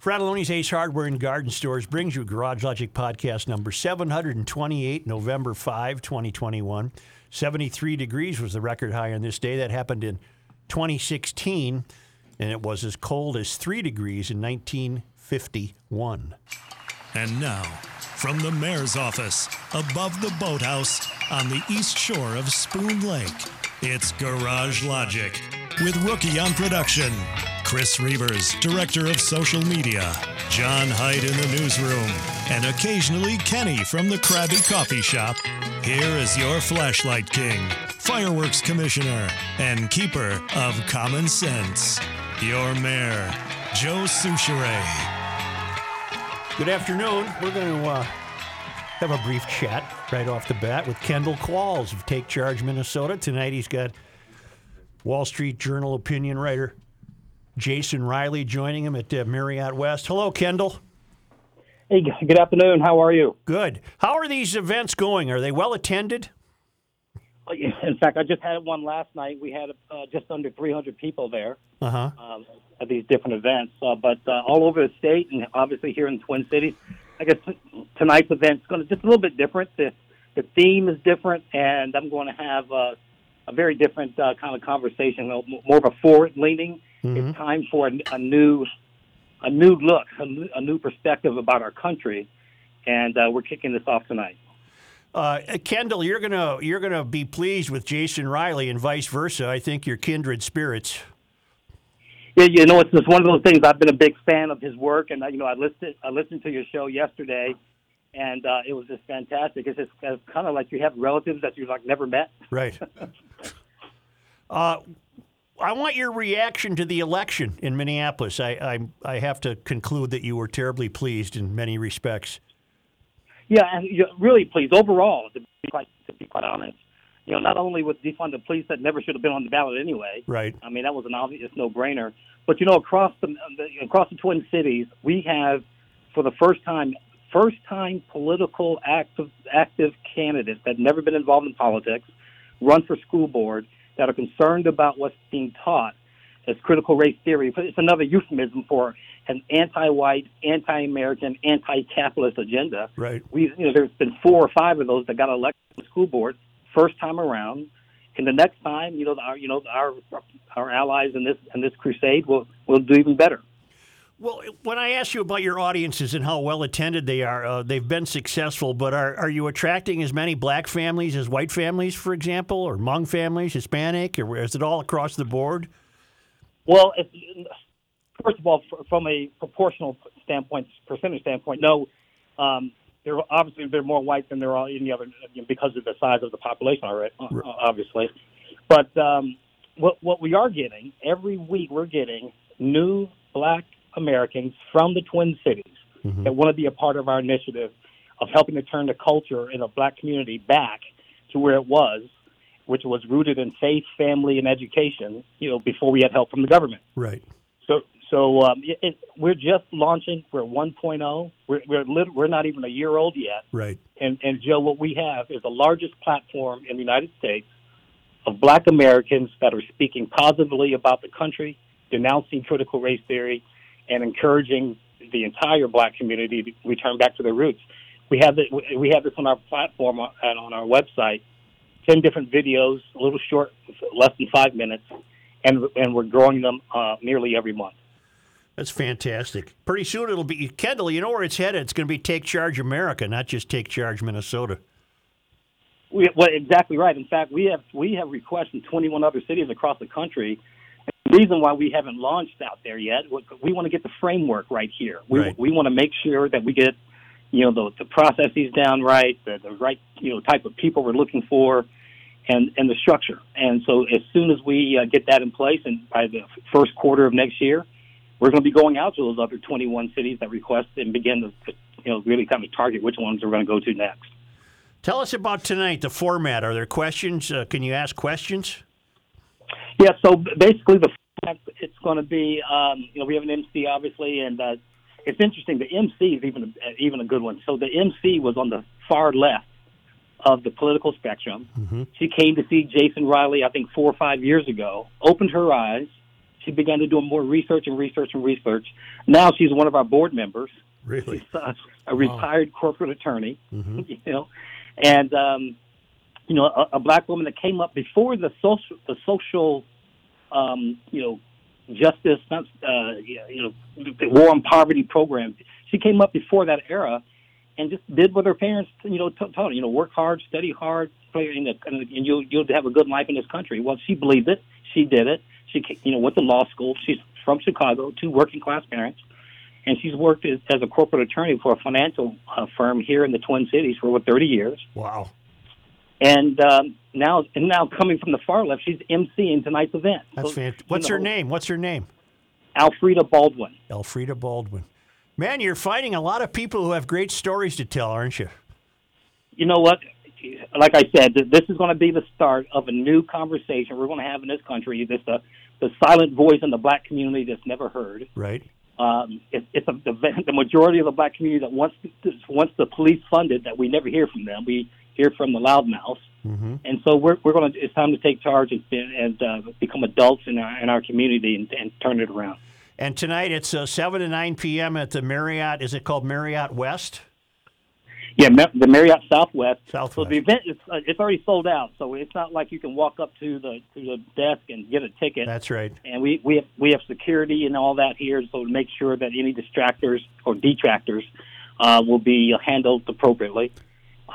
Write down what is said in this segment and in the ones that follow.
Fratallone's Ace Hardware and Garden Stores brings you Garage Logic podcast number 728, November 5, 2021. 73 degrees was the record high on this day. That happened in 2016, and it was as cold as 3 degrees in 1951. And now, from the mayor's office above the boathouse on the east shore of Spoon Lake, it's Garage Logic with Rookie on production. Chris Reavers, Director of Social Media, John Hyde in the newsroom, and occasionally Kenny from the Krabby Coffee Shop. Here is your flashlight king, fireworks commissioner, and keeper of common sense, your mayor, Joe Soucheray. Good afternoon. We're going to uh, have a brief chat right off the bat with Kendall Qualls of Take Charge Minnesota. Tonight he's got Wall Street Journal opinion writer Jason Riley joining him at uh, Marriott West. Hello, Kendall. Hey, good afternoon. How are you? Good. How are these events going? Are they well attended? In fact, I just had one last night. We had uh, just under 300 people there uh-huh. um, at these different events, uh, but uh, all over the state and obviously here in the Twin Cities. I guess tonight's event is going to just a little bit different. The, the theme is different, and I'm going to have uh, a very different uh, kind of conversation, more of a forward leaning Mm-hmm. It's time for a, a, new, a new look, a, a, new perspective about our country, and uh, we're kicking this off tonight. Uh, Kendall, you're gonna you're gonna be pleased with Jason Riley and vice versa. I think you're kindred spirits. Yeah, you know, it's just one of those things. I've been a big fan of his work, and you know, I listened I listened to your show yesterday, and uh, it was just fantastic. It's just it's kind of like you have relatives that you like never met. Right. uh, I want your reaction to the election in Minneapolis. I, I, I have to conclude that you were terribly pleased in many respects. Yeah, and really pleased overall. To be quite to be quite honest, you know, not only with defund the police that never should have been on the ballot anyway. Right. I mean, that was an obvious no-brainer. But you know, across the across the Twin Cities, we have for the first time first time political active active candidates that never been involved in politics run for school board that are concerned about what's being taught as critical race theory. But It's another euphemism for an anti-white, anti-American, anti-capitalist agenda. Right. We, you know, there's been four or five of those that got elected to school board first time around. And the next time, you know, our, you know, our our allies in this in this crusade will will do even better. Well, when I ask you about your audiences and how well attended they are, uh, they've been successful, but are, are you attracting as many black families as white families, for example, or Hmong families, Hispanic, or is it all across the board? Well, if, first of all, from a proportional standpoint, percentage standpoint, no. Um, there obviously there are more white than there are any other because of the size of the population already, uh, obviously. But um, what what we are getting every week, we're getting new black Americans from the Twin Cities mm-hmm. that want to be a part of our initiative of helping to turn the culture in a black community back to where it was, which was rooted in faith, family, and education. You know, before we had help from the government. Right. So, so um, it, it, we're just launching. We're 1.0. We're we're, lit- we're not even a year old yet. Right. And and Joe, what we have is the largest platform in the United States of Black Americans that are speaking positively about the country, denouncing critical race theory, and encouraging the entire black community to return back to their roots. We have, the, we have this on our platform and on our website, 10 different videos, a little short, less than five minutes, and, and we're growing them uh, nearly every month. That's fantastic. Pretty soon it'll be, Kendall, you know where it's headed. It's going to be Take Charge America, not just Take Charge Minnesota. We, well, exactly right. In fact, we have we have requests in 21 other cities across the country reason why we haven't launched out there yet, we want to get the framework right here. We, right. we want to make sure that we get, you know, the, the processes down right, the, the right, you know, type of people we're looking for, and and the structure. And so as soon as we uh, get that in place, and by the first quarter of next year, we're going to be going out to those other 21 cities that request and begin to, you know, really kind of target which ones we're going to go to next. Tell us about tonight, the format. Are there questions? Uh, can you ask questions? Yeah, so basically the fact it's going to be um, you know we have an MC obviously, and uh, it's interesting. The MC is even a, even a good one. So the MC was on the far left of the political spectrum. Mm-hmm. She came to see Jason Riley, I think four or five years ago. Opened her eyes. she began to do more research and research and research. Now she's one of our board members. Really? She's a, a retired corporate attorney, Mm-hmm. you know, and um, you know, a, a black woman that came up before the social, the social, um, you know, justice, not, uh, you know, the war on poverty program. She came up before that era, and just did what her parents, you know, taught her. You know, work hard, study hard, play, in the, and you'll you'll have a good life in this country. Well, she believed it. She did it. She, you know, went to law school. She's from Chicago, two working class parents and she's worked as, as a corporate attorney for a financial uh, firm here in the Twin Cities for over 30 years. Wow. And um, now, and now coming from the far left, she's emceeing tonight's event. That's So, fantastic. you What's her name? What's her name? Alfreda Baldwin. Elfrida Baldwin. Man, you're finding a lot of people who have great stories to tell, aren't you? You know what? Like I said, this is going to be the start of a new conversation we're going to have in this country. This the the silent voice in the black community that's never heard. Right? Um, it, it's a, the, the majority of the black community that wants wants the police funded that we never hear from them. We hear from the loudmouths. Mm-hmm. And so we're, we're going to. It's time to take charge and, and uh, become adults in our in our community and, and turn it around. And tonight it's uh, 7 to 9 p.m. at the Marriott. Is it called Marriott West? Yeah, the Marriott Southwest. Southwest. So the event is uh, it's already sold out. So it's not like you can walk up to the to the desk and get a ticket. That's right. and we we have, we have security and all that here, so to make sure that any distractors or detractors uh, will be handled appropriately.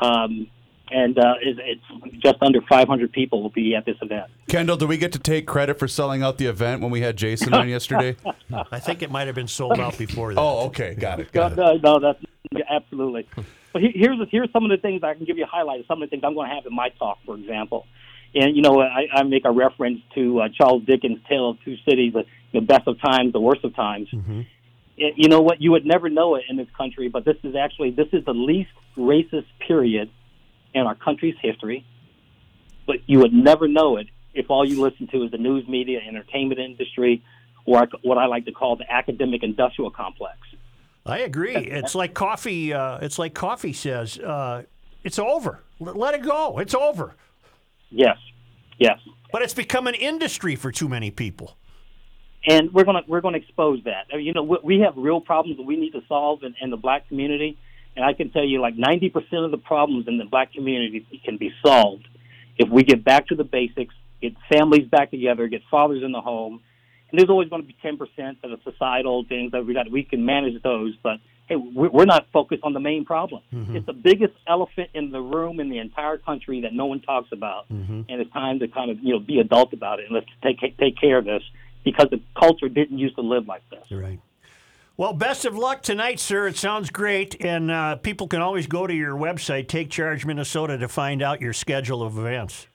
Um, and uh, it's, it's just under 500 people will be at this event. Kendall, do we get to take credit for selling out the event when we had Jason on yesterday? I think it might have been sold out before that. Oh, okay, got it. No, it. no, no, that's yeah, absolutely. But here's here's some of the things I can give you a highlight. of Some of the things I'm going to have in my talk, for example. And you know, I, I make a reference to uh, Charles Dickens' Tale of Two Cities: the, the best of times, the worst of times. It- you know what? You would never know it in this country, but this is actually this is the least racist period in our country's history. But you would never know it if all you listen to is the news media, entertainment industry, or what I like to call the academic industrial complex. I agree. It's like coffee. Uh, it's like coffee says. Uh, it's over. Let it go. It's over. Yes, yes. But it's become an industry for too many people. and we're gonna we're gonna expose that. I mean, you know, we, we have real problems that we need to solve in, in the black community, and I can tell you, like ninety percent of the problems in the black community can be solved if we get back to the basics, get families back together, get fathers in the home. And there's always going to be ten percent of the societal things that we got. We can manage those, but hey, we're not focused on the main problem. Mm-hmm. It's the biggest elephant in the room in the entire country that no one talks about, mm-hmm. and it's time to kind of you know be adult about it and let's take take care of this because the culture didn't used to live like this. You're right. Well, best of luck tonight, sir. It sounds great. And uh, people can always go to your website, Take Charge Minnesota, to find out your schedule of events.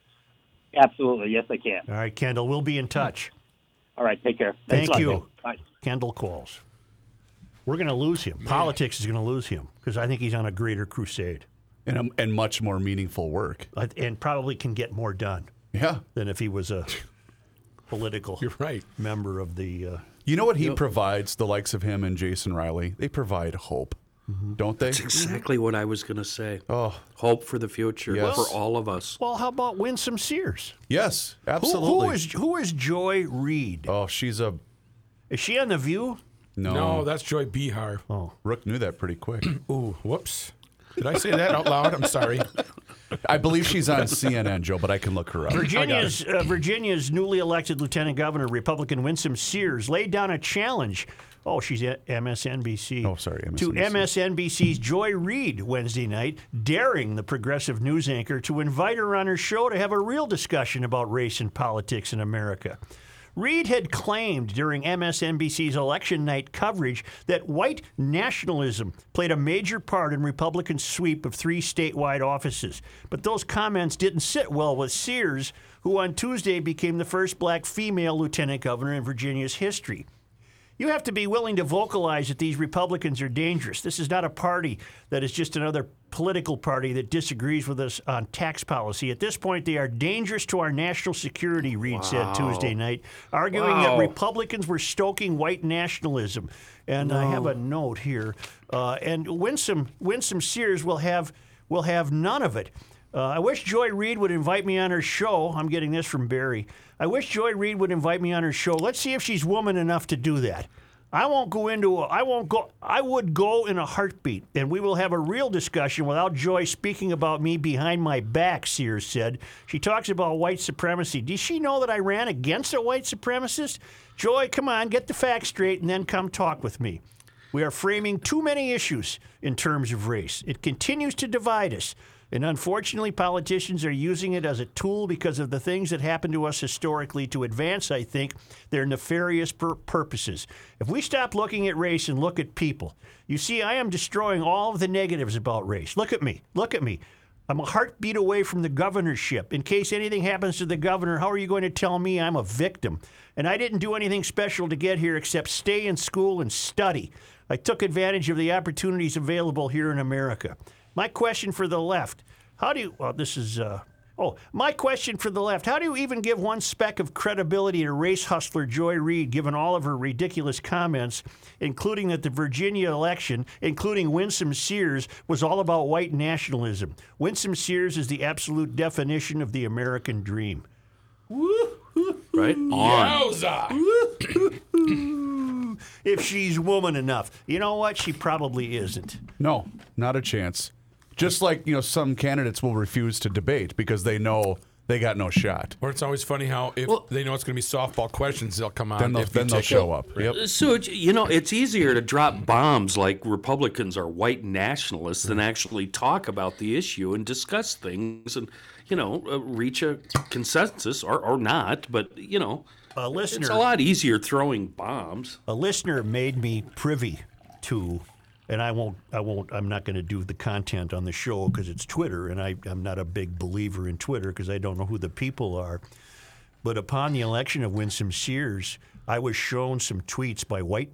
Absolutely, yes, I can. All right, Kendall, we'll be in touch. All right, take care. Thank Thanks a lot, you. Bye. Kendall Qualls. We're going to lose him. Politics is going to lose him because I think he's on a greater crusade And, and much more meaningful work. uh, and probably can get more done Yeah. than if he was a political You're right. member of the. Uh, You know what he provides, the likes of him and Jason Riley? They provide hope, mm-hmm. don't they? That's exactly what I was going to say. Oh, Hope for the future Yes. for all of us. well, how about Winsome Sears? yes, Who, absolutely. who is who is Joy Reid? oh, she's a. Is she on the View? No. Oh. No, that's Joy Behar. Oh. Rook knew that pretty quick. Ooh, whoops. Did I say that out loud? I'm sorry. I believe she's on CNN, Joe, but I can look her up. Virginia's uh, Virginia's newly elected Lieutenant Governor, Republican Winsome Sears, laid down a challenge. Oh, she's at MSNBC. Oh, sorry, To MSNBC's Joy Reid Wednesday night, daring the progressive news anchor to invite her on her show to have a real discussion about race and politics in America. Reid had claimed during MSNBC's election night coverage that white nationalism played a major part in Republican sweep of three statewide offices. But those comments didn't sit well with Sears, who on Tuesday became the first black female lieutenant governor in Virginia's history. You have to be willing to vocalize that these Republicans are dangerous. This is not a party that is just another political party that disagrees with us on tax policy. At this point, they are dangerous to our national security, Reid said Tuesday night, arguing that Republicans were stoking white nationalism. And I have a note here. Uh, and Winsome, Winsome Sears will have, will have none of it. Uh, I wish Joy Reid would invite me on her show. I'm getting this from Barry. I wish Joy Reid would invite me on her show. Let's see if she's woman enough to do that. I won't go into a, I won't go I would go in a heartbeat and we will have a real discussion without Joy speaking about me behind my back, Sears said. She talks about white supremacy. Does she know that I ran against a white supremacist? Joy, come on, get the facts straight and then come talk with me. We are framing too many issues in terms of race. It continues to divide us. And unfortunately, politicians are using it as a tool because of the things that happened to us historically to advance, I think, their nefarious pur- purposes. If we stop looking at race and look at people, you see, I am destroying all of the negatives about race. Look at me. Look at me. I'm a heartbeat away from the governorship. In case anything happens to the governor, how are you going to tell me I'm a victim? And I didn't do anything special to get here except stay in school and study. I took advantage of the opportunities available here in America. My question for the left how do you, well, this is, uh, oh, my question for the left how do you even give one speck of credibility to race hustler Joy Reid given all of her ridiculous comments, including that the Virginia election, including Winsome Sears, was all about white nationalism? Winsome Sears is the absolute definition of the American dream. Right on. If she's woman enough. You know what? She probably isn't. No, not a chance. Just like, you know, some candidates will refuse to debate because they know they got no shot. Or it's always funny how if Well- they know it's going to be softball questions, they'll come on. Then they'll, if then they'll show it. up. Yep. So it's- you know, it's easier to drop bombs like Republicans are white nationalists than actually talk about the issue and discuss things and you know uh, reach a consensus or, or not. But you know, A listener, it's a lot easier throwing bombs. a listener made me privy to, and I won't, I won't, I'm not going to do the content on the show because it's Twitter, and I, I'm not a big believer in Twitter because I don't know who the people are. But upon the election of Winsome Sears, I was shown some tweets by white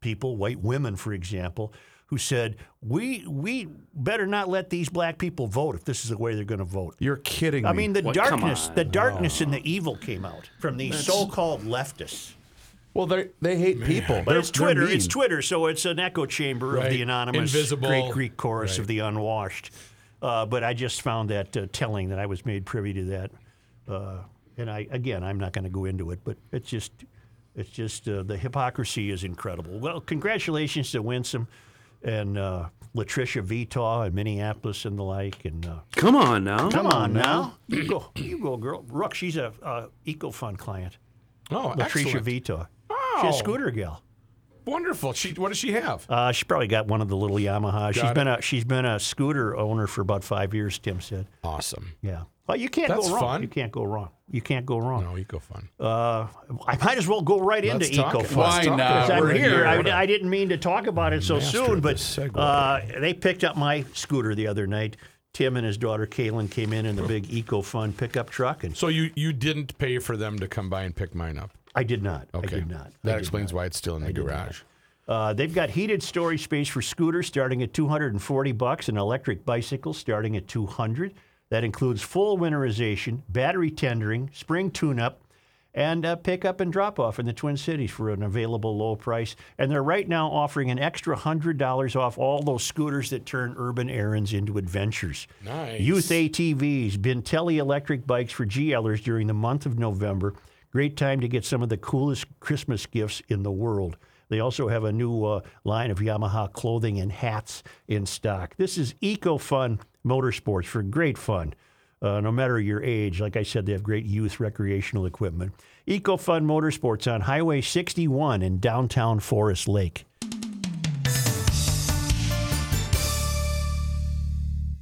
people, white women, for example, who said, "We we better not let these black people vote if this is the way they're going to vote." You're kidding I me. mean, the What? Darkness, the darkness oh. and the evil came out from these so-called leftists. Well, they they hate people. But They're- it's Twitter. It's. Twitter, so it's an echo chamber of the anonymous Invisible. great Greek chorus of the unwashed. Uh, but I just found that uh, telling that I was made privy to that. Uh, and I again, I'm not going to go into it, but it's just, it's just uh, the hypocrisy is incredible. Well, congratulations to Winsome and uh, LaTrisha Vetaw in Minneapolis and the like. And uh, Come on now. come on now, you go, you go, girl. Rook, she's a uh, Eco Fun client. Oh, LaTrisha excellent. Vetaw. Oh. She's a scooter gal. Wonderful. She, what does she have? Uh, she probably got one of the little Yamaha. She's Got been a she's been a scooter owner for about five years. Tim said. Awesome. Yeah. Well, you can't That's go wrong. fun. You can't go wrong. You can't go wrong. No, eco fun. Uh, I might as well go right Let's into talk it. Why not? it. Because I'm We're here. here. I, I didn't mean to talk about it so Master soon, but uh, they picked up my scooter the other night. Tim and his daughter Kaylin came in in the big Eco Fun pickup truck, and So you you didn't pay for them to come by and pick mine up. I did not. Okay. I did not. That did explains not. why it's still in the garage. Uh, they've got heated storage space for scooters starting at 240 bucks and electric bicycles starting at 200. That includes full winterization, battery tendering, spring tune-up, and uh, pickup and drop-off in the Twin Cities for an available low price. And they're right now offering an extra $100 off all those scooters that turn urban errands into adventures. Nice. Youth ATVs, Bintelli electric bikes for GLers during the month of November. Great time to get some of the coolest Christmas gifts in the world. They also have a new uh, line of Yamaha clothing and hats in stock. This is Eco Fun Motorsports for great fun. Uh, no matter your age, like I said, they have great youth recreational equipment. Eco Fun Motorsports on Highway 61 in downtown Forest Lake.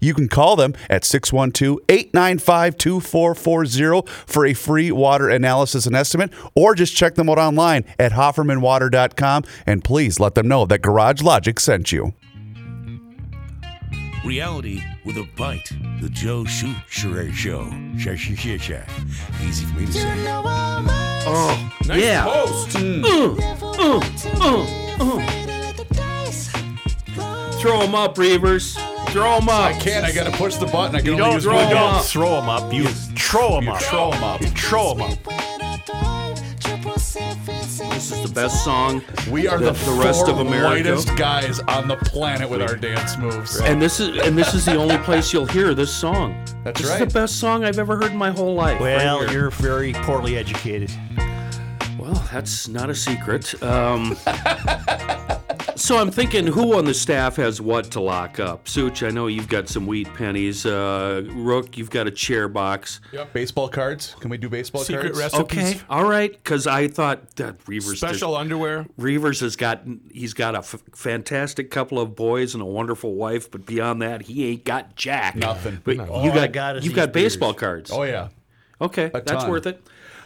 You can call them at 612-895-2440 for a free water analysis and estimate or just check them out online at hoffermanwater.com and please let them know that Garage Logic sent you. Reality with a bite. The Joe Shoot Charade Show. Sha sha sha sha. Easy for me to say. Oh, Nice yeah. post. Mm. Throw them up, Reavers. Throw them up. Can't I gotta push the button? I can You only don't, use you one. don't up. throw them up. You throw them up. throw 'em up. You throw them up. This is the best song. We are the, the, the rest four of America. whitest guys on the planet with our dance moves. And this is and this is the only place you'll hear this song. That's right. this right. is the best song I've ever heard in my whole life. right Well, here. you're very poorly educated. Well, that's not a secret. Um, so I'm thinking, who on the staff has what to lock up? Such, I know you've got some wheat pennies. Uh, Rook, you've got a chair box. Baseball cards? Can we do baseball Secret cards? recipes. Okay, all right. Because I thought that Reavers Special underwear. Reavers has got he's got a f- fantastic couple of boys and a wonderful wife, but beyond that, he ain't got jack. Nothing. But All you I got, got is you've these got baseball cards. Oh yeah. Okay, that's ton. worth it.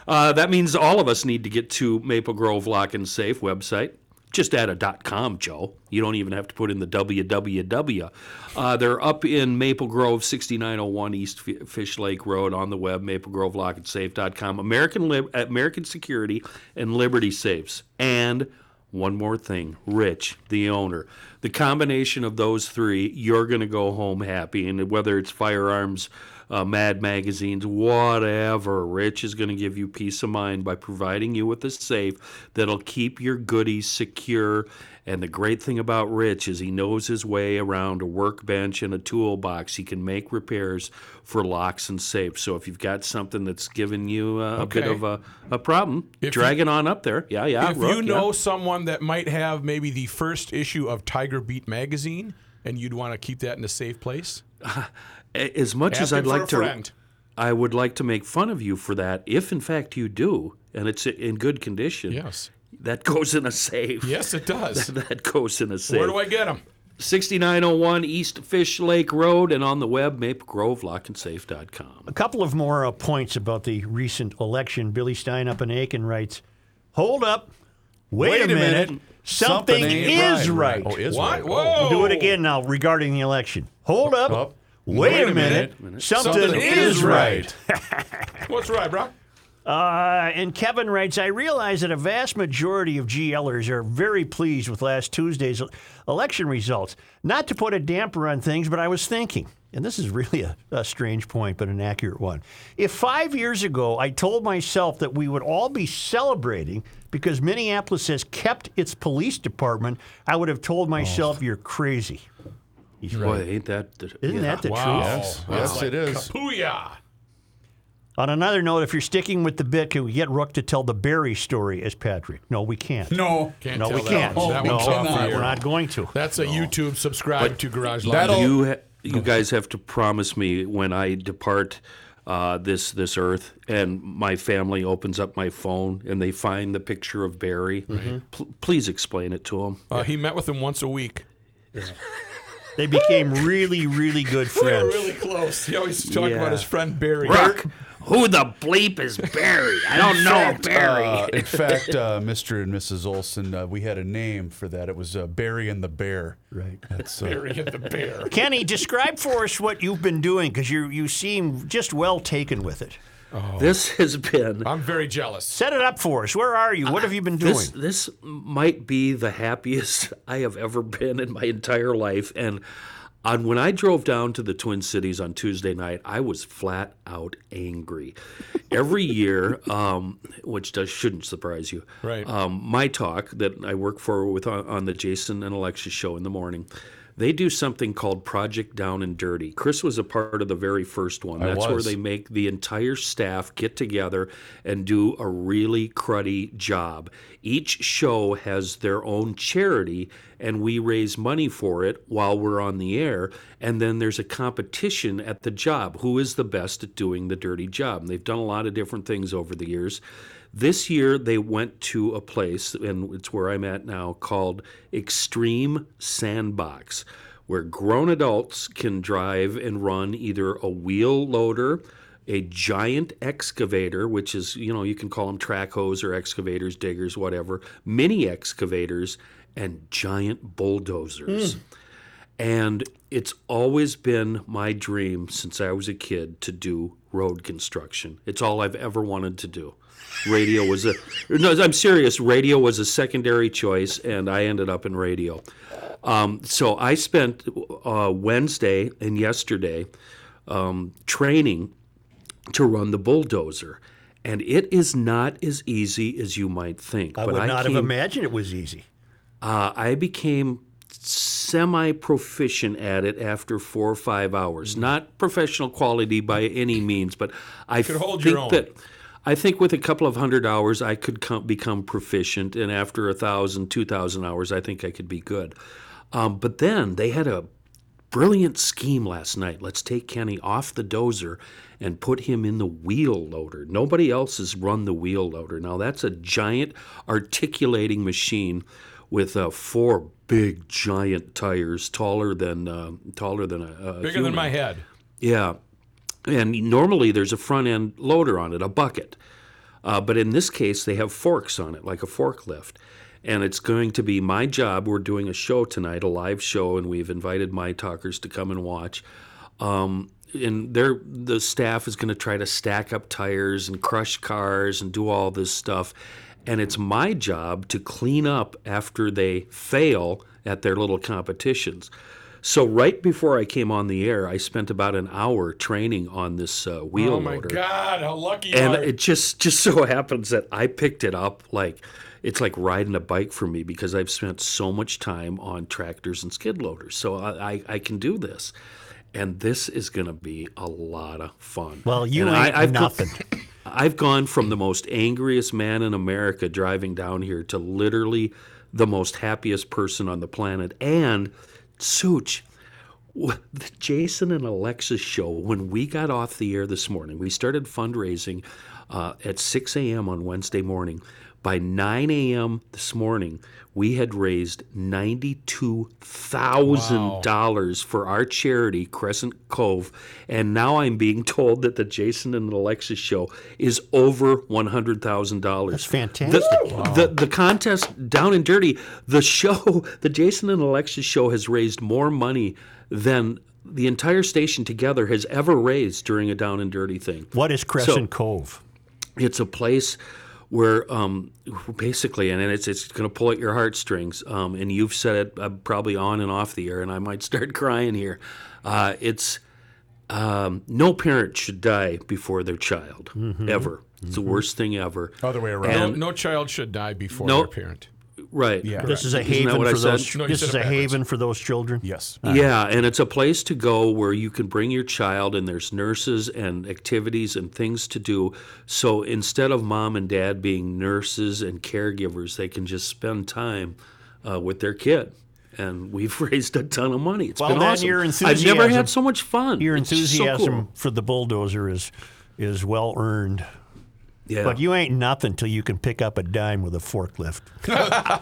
Uh, that means all of us need to get to Maple Grove Lock and Safe website. Just add a .com, Joe. You don't even have to put in the www. Uh, they're up in Maple Grove, 6901 East Fish Lake Road on the web, maplegrovelockandsafe.com. American Lib- American Security and Liberty Safes. And one more thing, Rich, the owner. The combination of those three, you're going to go home happy. And whether it's firearms, uh, Mad magazines, whatever, Rich is going to give you peace of mind by providing you with a safe that'll keep your goodies secure. And the great thing about Rich is he knows his way around a workbench and a toolbox. He can make repairs for locks and safes. So if you've got something that's giving you uh, a bit of a, a problem, If drag it on up there. Yeah, yeah. if Rook, you yeah. know someone that might have maybe the first issue of Tiger Beat magazine and you'd want to keep that in a safe place, as much as I'd like to, friend. I would like to make fun of you for that. If in fact you do, and it's in good condition, Yes. that goes in a safe. Yes, it does. that goes in a safe. Where do I get them? 6901 East Fish Lake Road and on the web, maplegrovelockandsafe.com. A couple of more uh, points about the recent election. Billy Stein up in Aitkin writes, "Hold up, wait, a, minute, something, Something is right." right. Oh, is What? right. Whoa. We'll do it again now regarding the election. Hold up, Up. wait, a minute, something, Something is is right. What's right, bro? Uh, and Kevin writes, I realize that a vast majority of GLers are very pleased with last Tuesday's election results. Not to put a damper on things, but I was thinking, and this is really a, a strange point, but an accurate one. If five years ago I told myself that we would all be celebrating because Minneapolis has kept its police department, I would have told oh. myself, you're crazy. He's right. Boy, ain't that the, Isn't yeah. that the Wow. truth? Yes, yes, it is. Booyah. On another note, if you're sticking with the bit, can we get Rook to tell the Barry story as Patrick? No, we can't. No. Can't No, we can't. one. That no, one's off we're not going to. That's a YouTube subscribe to Garage Live. That'll- You ha- you guys have to promise me when I depart uh, this this earth and my family opens up my phone and they find the picture of Barry. Pl- please explain it to them. Uh, he met with him once a week. They became really, really good friends. We were friends. really close. He always talked Yeah. about his friend Barry. Rook, who the bleep is Barry? I don't know Barry. Uh, in fact, uh, Mr. and Mrs. Olson, uh, we had a name for that. It was uh, Barry and the Bear. Right. That's uh, Barry and the bear. Kenny, describe for us what you've been doing because you you seem just well taken with it. this has been I'm very jealous. Set it up for us. Where are you? What have you been doing? This this might be the happiest I have ever been in my entire life. And on when I drove down to the Twin Cities on Tuesday night, I was flat out angry. Every year, um, which does shouldn't surprise you, Right. Um, my talk that I work for with on, on the Jason and Alexis show in the morning. They do something called Project Down and Dirty. Chris was a part of the very first one. I That's where they make the entire staff get together and do a really cruddy job. Each show has their own charity, and we raise money for it while we're on the air. And then there's a competition at the job. Who is the best at doing the dirty job? And they've done a lot of different things over the years. This year, they went to a place, and it's where I'm at now, called Extreme Sandbox, where grown adults can drive and run either a wheel loader, a giant excavator, which is, you know, you can call them track hose or excavators, diggers, whatever, mini excavators, and giant bulldozers. Hmm. And it's always been my dream since I was a kid to do road construction. It's all I've ever wanted to do. Radio was a no, I'm serious. Radio was a secondary choice, and I ended up in radio. Um, so I spent uh, Wednesday and yesterday um, training to run the bulldozer, and it is not as easy as you might think. I would not came, have imagined it was easy. uh, I became semi proficient at it after four or five hours. Not professional quality by any means, but I could hold think your own. that I think with a couple of hundred hours I could com- become proficient, and after a thousand, two thousand hours, I think I could be good. Um, but then they had a brilliant scheme last night. Let's take Kenny off the dozer and put him in the wheel loader. Nobody else has run the wheel loader. Now that's a giant articulating machine with uh, four big giant tires, taller than uh, taller than a, a Bigger human. than my head. Yeah. And normally there's a front end loader on it, a bucket. Uh, but in this case, they have forks on it, like a forklift. And it's going to be my job. We're doing a show tonight, a live show, and we've invited my talkers to come and watch. Um, and they're, the staff is going to try to stack up tires and crush cars and do all this stuff. And it's my job to clean up after they fail at their little competitions. So right before I came on the air, I spent about an hour training on this uh, wheel loader. Oh my loader God, how lucky and are. it just just so happens that I picked it up like it's like riding a bike for me because I've spent so much time on tractors and skid loaders. So I, I, I can do this. And this is going to be a lot of fun. Well, you And ain't I, I've go- nothing. I've gone from the most angriest man in America driving down here to literally the most happiest person on the planet. And Such, the Jason and Alexis show, when we got off the air this morning, we started fundraising uh, at 6 a.m. on Wednesday morning. By 9 a.m. this morning, we had raised $92,000 for our charity, Crescent Cove. And now I'm being told that the Jason and Alexis show is over $100,000. That's fantastic. The, the, the contest, Down and Dirty, the show, the Jason and Alexis show has raised more money than the entire station together has ever raised during a Down and Dirty thing. What is Crescent Cove? It's a place where um, basically, and it's it's going to pull at your heartstrings. Um, and you've said it uh, probably on and off the air, and I might start crying here. Uh, it's um, no parent should die before their child ever. It's the worst thing ever. Other way around. no, no child should die before No. their parent. Right. Yeah. This is a Isn't that haven what I for said? those. No, you this said is it a backwards. haven for those children. yes. Yeah, and it's a place to go where you can bring your child, and there's nurses and activities and things to do. So instead of mom and dad being nurses and caregivers, they can just spend time uh, with their kid. And we've raised a ton of money. It's Well, been then awesome. your I've never enthusiasm- had so much fun. Your It's so enthusiasm cool. for the bulldozer is is well earned. Yeah. But you ain't nothing till you can pick up a dime with a forklift.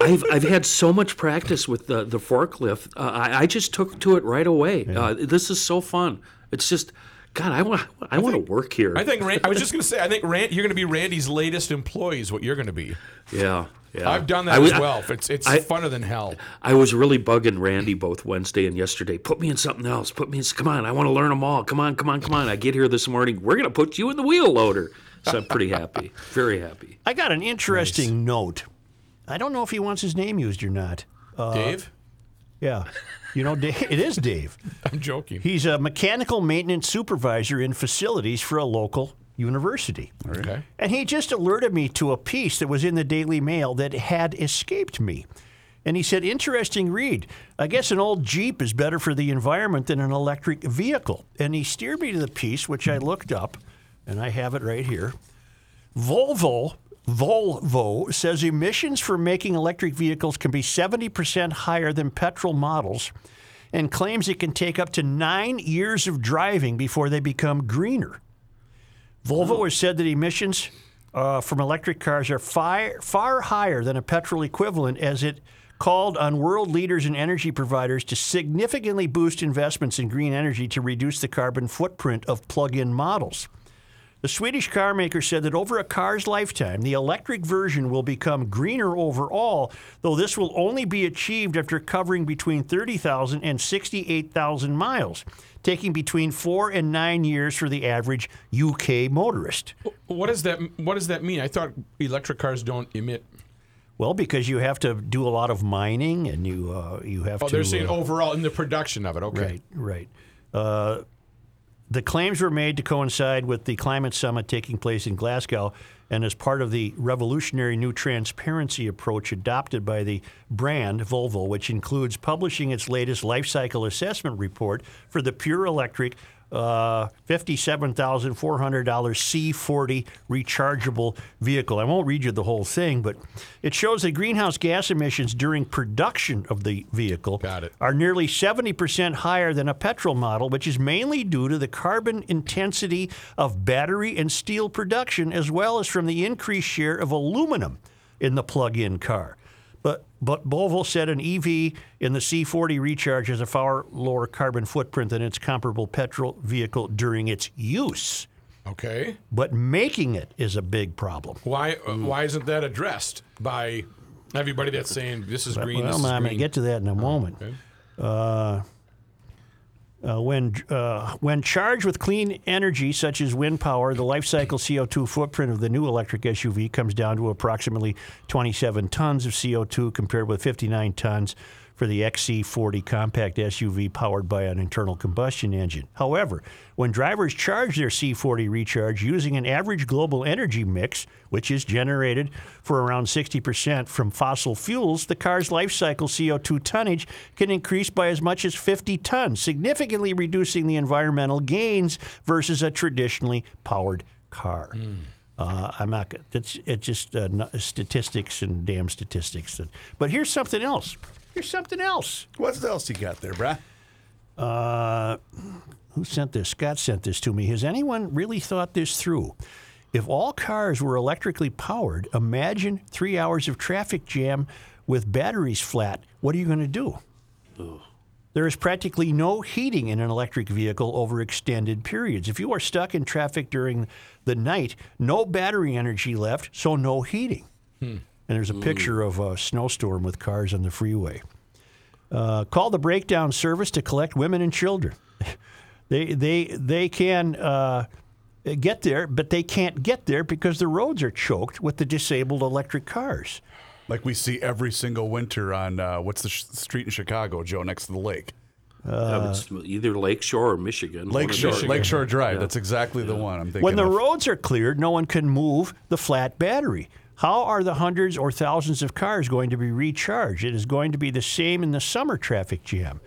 I've I've had so much practice with the the forklift. Uh, I, I just took to it right away. Uh, this is so fun. It's just, God, I want I, want to work here. I think Ran- I was just going to say I think Ran- you're going to be Randy's latest employee is what you're going to be. yeah, yeah. I've done that I was- as well. It's it's I- funner than hell. I was really bugging Randy both Wednesday and yesterday. Put me in something else. Put me in. Come on, I want to learn them all. Come on, come on, come on. I get here this morning. We're gonna put you in the wheel loader. So I'm pretty happy. Very happy. I got an interesting note. I don't know if he wants his name used or not. Uh, Dave, Yeah. You know, Dave, it is Dave. I'm joking. He's a mechanical maintenance supervisor in facilities for a local university. Okay. And he just alerted me to a piece that was in the Daily Mail that had escaped me. And he said, interesting read. I guess an old Jeep is better for the environment than an electric vehicle. And he steered me to the piece, which I looked up, and I have it right here. Volvo Volvo says emissions for making electric vehicles can be 70% higher than petrol models and claims it can take up to nine years of driving before they become greener. Volvo has said that emissions uh, from electric cars are far, far higher than a petrol equivalent, as it called on world leaders and energy providers to significantly boost investments in green energy to reduce the carbon footprint of plug in models. The Swedish car maker said that over a car's lifetime, the electric version will become greener overall, though this will only be achieved after covering between 30,000 and 68,000 miles, taking between four and nine years for the average UK motorist. What does that What does that mean? I thought electric cars don't emit. Well, because you have to do a lot of mining and you uh, you have Oh, to. they're saying uh, overall in the production of it. Okay. Right, right. Uh, the claims were made to coincide with the climate summit taking place in Glasgow and as part of the revolutionary new transparency approach adopted by the brand Volvo, which includes publishing its latest life cycle assessment report for the pure electric uh, $57,400 C40 rechargeable vehicle. I won't read you the whole thing, but it shows that greenhouse gas emissions during production of the vehicle are nearly 70% higher than a petrol model, which is mainly due to the carbon intensity of battery and steel production, as well as from the increased share of aluminum in the plug in car. But, but Volvo said an EV in the C40 Recharge has a far lower carbon footprint than its comparable petrol vehicle during its use. Okay. But making it is a big problem. Why uh, Why isn't that addressed by everybody that's saying this is green? Well, this is I'm going to get to that in a moment. okay. Uh, uh, when uh, when charged with clean energy such as wind power, the life cycle CO2 footprint of the new electric SUV comes down to approximately 27 tons of CO2 compared with 59 tons for the XC40 compact SUV powered by an internal combustion engine. However, when drivers charge their C40 recharge using an average global energy mix, which is generated for around 60% from fossil fuels, the car's life cycle CO2 tonnage can increase by as much as 50 tons, significantly reducing the environmental gains versus a traditionally powered car. Uh, I'm not. It's it's just uh, statistics and damn statistics. But here's something else. Here's something else. What else you got there, bruh? Uh, who sent this? Scott sent this to me. Has anyone really thought this through? If all cars were electrically powered, imagine three hours of traffic jam with batteries flat. What are you going to do? There is practically no heating in an electric vehicle over extended periods. If you are stuck in traffic during the night, no battery energy left, so no heating. And there's a picture of a snowstorm with cars on the freeway. Uh, call the breakdown service to collect women and children. they they they can uh, get there, but they can't get there because the roads are choked with the disabled electric cars. Like we see every single winter on uh, what's the sh- street in Chicago, Joe, next to the lake? Yeah, it's either Lakeshore or Michigan. one or the Lakeshore, other. Lakeshore Drive. That's exactly the one I'm thinking. When the of. roads are cleared, no one can move the flat battery. How are the hundreds or thousands of cars going to be recharged? It is going to be the same in the summer traffic jam.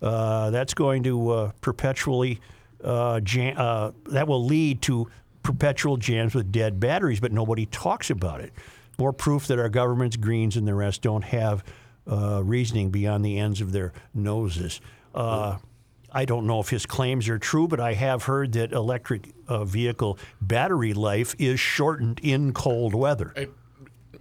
Uh, that's going to uh, perpetually uh, jam, uh, that will lead to perpetual jams with dead batteries, but nobody talks about it. More proof that our government's greens and the rest don't have uh, reasoning beyond the ends of their noses. Uh, I don't know if his claims are true, but I have heard that electric uh, vehicle battery life is shortened in cold weather. It-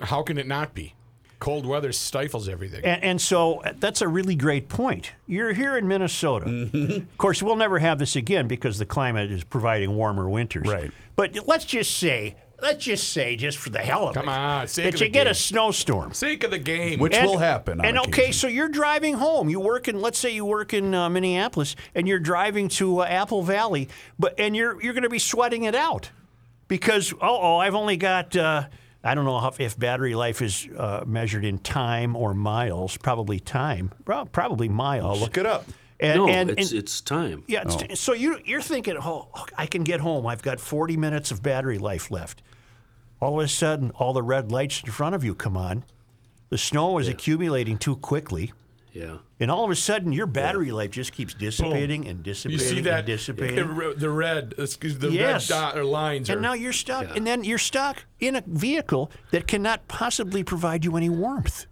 how can it not be? Cold weather stifles everything. And, and so that's a really great point. You're here in Minnesota. Of course, we'll never have this again because the climate is providing warmer winters. Right. But let's just say, let's just say, just for the hell of Come it, on, sake that of you the get a game. snowstorm. Sake of the game. Which will happen. on And okay, occasion. so you're driving home. You work in, let's say you work in uh, Minneapolis, and you're driving to uh, Apple Valley, but and you're you're going to be sweating it out because oh oh I've only got. Uh, I don't know how, if battery life is uh, measured in time or miles. Probably time. Well, probably miles. I'll look it up. And, No, and, it's and- it's time. yeah. It's, So you you're thinking, oh, I can get home. I've got 40 minutes of battery life left. All of a sudden, all the red lights in front of you come on. The snow is accumulating too quickly. Yeah. And all of a sudden, your battery life just keeps dissipating and dissipating. You see that? and dissipating. The, the red, excuse the Yes. red dot or lines. and are, now you're stuck. And then you're stuck in a vehicle that cannot possibly provide you any warmth.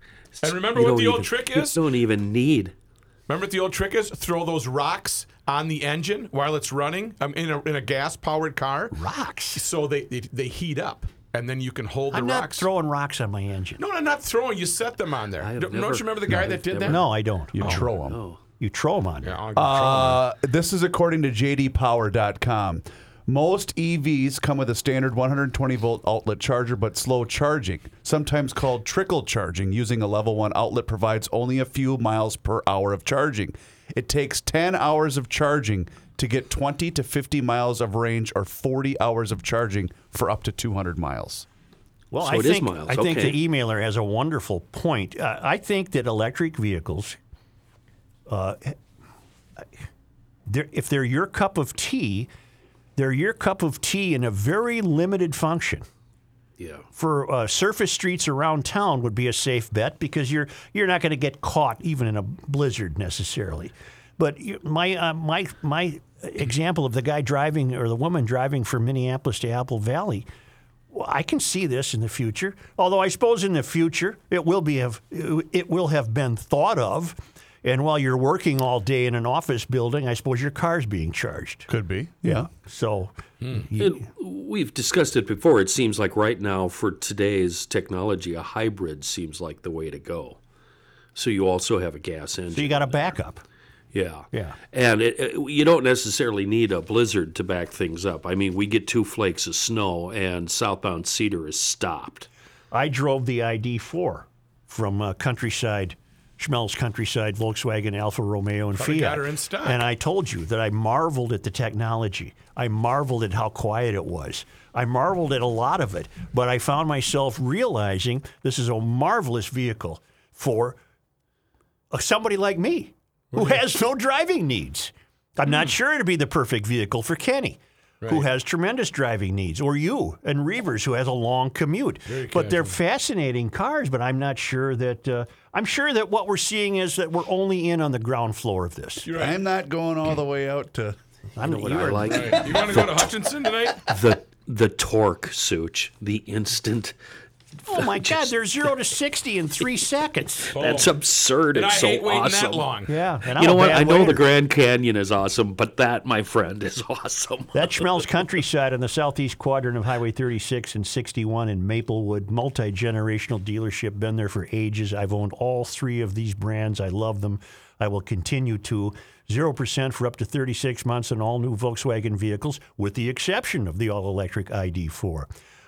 and remember You what don't the old even- trick you don't even need. Remember what the old trick is? Throw those rocks on the engine while it's running um, in a, in a gas powered car, Rocks. so they, they they heat up, and then you can hold the I'm not rocks. throwing rocks on my engine. no, I'm not throwing. You set them on there. have Don't, never- don't you remember the guy no, that did never- that? No, I don't. You throw them. Oh. You throw them on. Yeah, there. I'll. Uh, this is according to JDPower.com. Most EVs come with a standard 120 volt outlet charger, but slow charging, sometimes called trickle charging, using a level 1 outlet provides only a few miles per hour of charging. It takes 10 hours of charging to get 20 to 50 miles of range or 40 hours of charging for up to 200 miles. Well, So I it is think miles, I think the emailer has a wonderful point. Uh, I think that electric vehicles, uh, they're, if they're your cup of tea, they're your cup of tea in a very limited function. Yeah. For uh, surface streets around town would be a safe bet because you're you're not going to get caught even in a blizzard necessarily. But my uh, my my example of the guy driving or the woman driving from Minneapolis to Apple Valley, well, I can see this in the future. Although I suppose in the future it will be have it will have been thought of. And while you're working all day in an office building, I suppose your car's being charged. Could be. Yeah. So And we've discussed it before. It seems like right now, for today's technology, a hybrid seems like the way to go. So you also have a gas engine. so you got a backup. Yeah. Yeah. And it, it- you don't necessarily need a blizzard to back things up. I mean, we get two flakes of snow and southbound Cedar is stopped. I drove the ID4 from uh, Countryside, Schmelz Countryside, Volkswagen, Alfa Romeo, and Probably Fiat. got her in stock. And I told you that I marveled at the technology. I marveled at how quiet it was. I marveled at a lot of it, but I found myself realizing this is a marvelous vehicle for uh, somebody like me who has no driving needs. I'm not sure it'd be the perfect vehicle for Kenny, who has tremendous driving needs, or you and Reavers, who has a long commute. but they're fascinating cars, but I'm not sure that. Uh, I'm sure that what we're seeing is that we're only in on the ground floor of this. I'm not going all the way out to. I'm What you I are- like Right. You want to go to Hutchinson tonight? the the torque, Such, the instant. Oh my God! They're zero to sixty in three seconds. That's absurd. And I It's so hate waiting awesome. that long. Yeah, and I'm You know a what? bad I know the. Grand Canyon is awesome, but that, my friend, is awesome. That Schmelz Countryside on the southeast quadrant of Highway 36 and 61 in Maplewood, multi generational dealership. Been there for ages. I've owned all three of these brands. I love them. I will continue to. 0% for up to 36 months on all new Volkswagen vehicles, with the exception of the all electric ID4.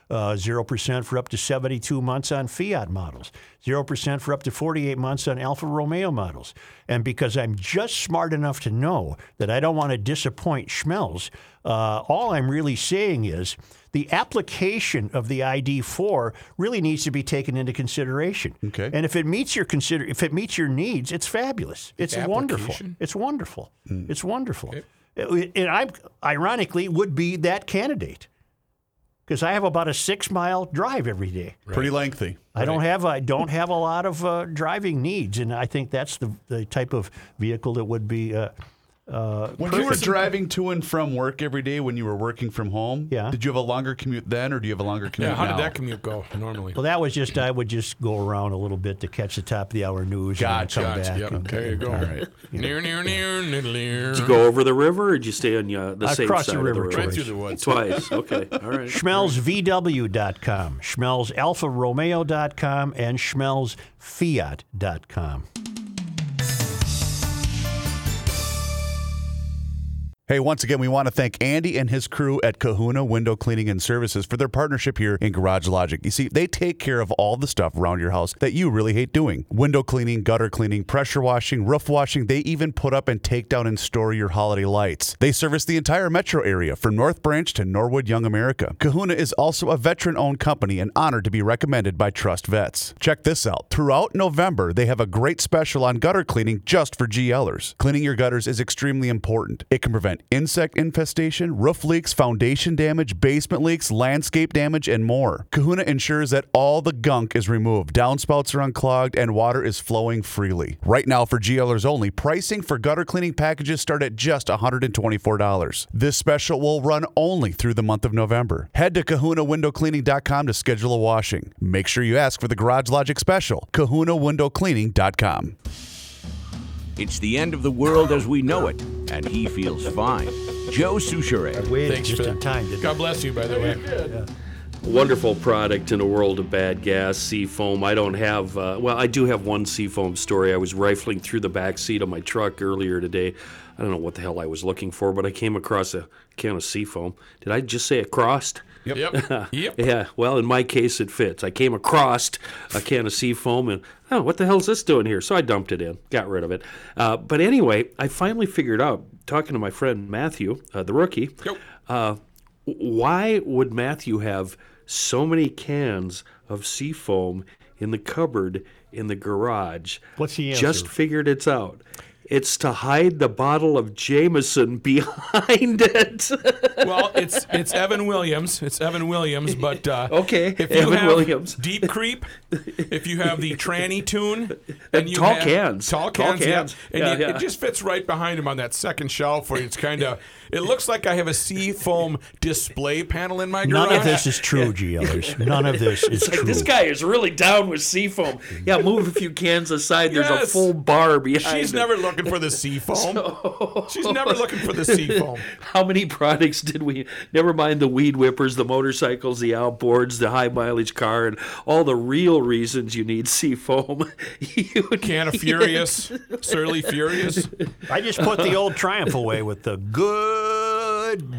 Uh, 0% for up to 72 months on Fiat models, 0% for up to 48 months on Alfa Romeo models. And because I'm just smart enough to know that I don't want to disappoint Schmelz, uh, all I'm really saying is the application of the ID4 really needs to be taken into consideration. Okay. And if it meets your consider if it meets your needs, it's fabulous. It's wonderful. It's wonderful. It's wonderful. It- and I ironically would be that candidate because I have about a six mile drive every day. Pretty lengthy. I don't have I don't have a lot of uh, driving needs, and I think that's the, the type of vehicle that would be. Uh, uh, When you were driving to and from work every day when you were working from home, Yeah. did you have a longer commute then or do you have a longer commute Yeah, how now? did that commute go normally? well, that was just I would just go around a little bit to catch the top of the hour news Gotcha, and come Gotcha. back. Yep. and- There you go. All right. Near, near, near, near, near. Did you go over the river, or did you stay on uh, the I safe crossed the river of the Right river? through the woods. Twice. Okay. All right. SchmelzVW.com, SchmelzAlfaRomeo.com, and SchmelzFiat.com. Hey, once again, we want to thank Andy and his crew at Kahuna Window Cleaning and Services for their partnership here in Garage Logic. You see, they take care of all the stuff around your house that you really hate doing window cleaning, gutter cleaning, pressure washing, roof washing. They even put up and take down and store your holiday lights. They service the entire metro area from North Branch to Norwood, Young America. Kahuna is also a veteran owned company and honored to be recommended by Trust Vets. Check this out. Throughout November, they have a great special on gutter cleaning just for GLers. Cleaning your gutters is extremely important. It can prevent prevent insect infestation, roof leaks, foundation damage, basement leaks, landscape damage, and more. Kahuna ensures that all the gunk is removed, downspouts are unclogged, and water is flowing freely. Right now, for GLers only, pricing for gutter cleaning packages start at just $124. This special will run only through the month of November. Head to kahunawindowcleaning.com to schedule a washing. Make sure you ask for the Garage Logic special, kahunawindowcleaning.com. It's the end of the world as we know it, and he feels fine. Joe Soucheray. Waited Thanks just for in that. time. Didn't God bless you, by the way. Wonderful product in a world of bad gas, Seafoam. I don't have, uh, well, I do have one Seafoam story. I was rifling through the back seat of my truck earlier today. I don't know what the hell I was looking for, but I came across a can of Seafoam. Did I just say it crossed? Yep. Yep. Yeah, well, in my case, it fits. I came across a can of Seafoam and, oh, what the hell's this doing here? So I dumped it in, got rid of it. Uh, but anyway, I finally figured out, talking to my friend Matthew, uh, the rookie, Yep. uh, why would Matthew have so many cans of Seafoam in the cupboard in the garage? What's the Just figured it's out. It's to hide the bottle of Jameson behind it. Well, it's it's Evan Williams. It's Evan Williams, but uh, Okay, if you Evan have Williams. Deep Creep, if you have the tranny tune, and you Tall have, cans. tall Tall cans, yeah, and Yeah, you, yeah. it just fits right behind him on that second shelf where it's kind of. It looks like I have a sea foam display panel in my garage. None of this is true, GLers. None of this is It's like true. this guy is really down with Seafoam. Yeah, move a few cans aside. There's a full bar behind. She's it. never looking for the sea foam. She's never looking for the sea foam. How many products did we? Never mind the weed whippers, the motorcycles, the outboards, the high mileage car, and all the real reasons you need Seafoam. you Can of Furious, Surly Furious. I just put the old Triumph away with the good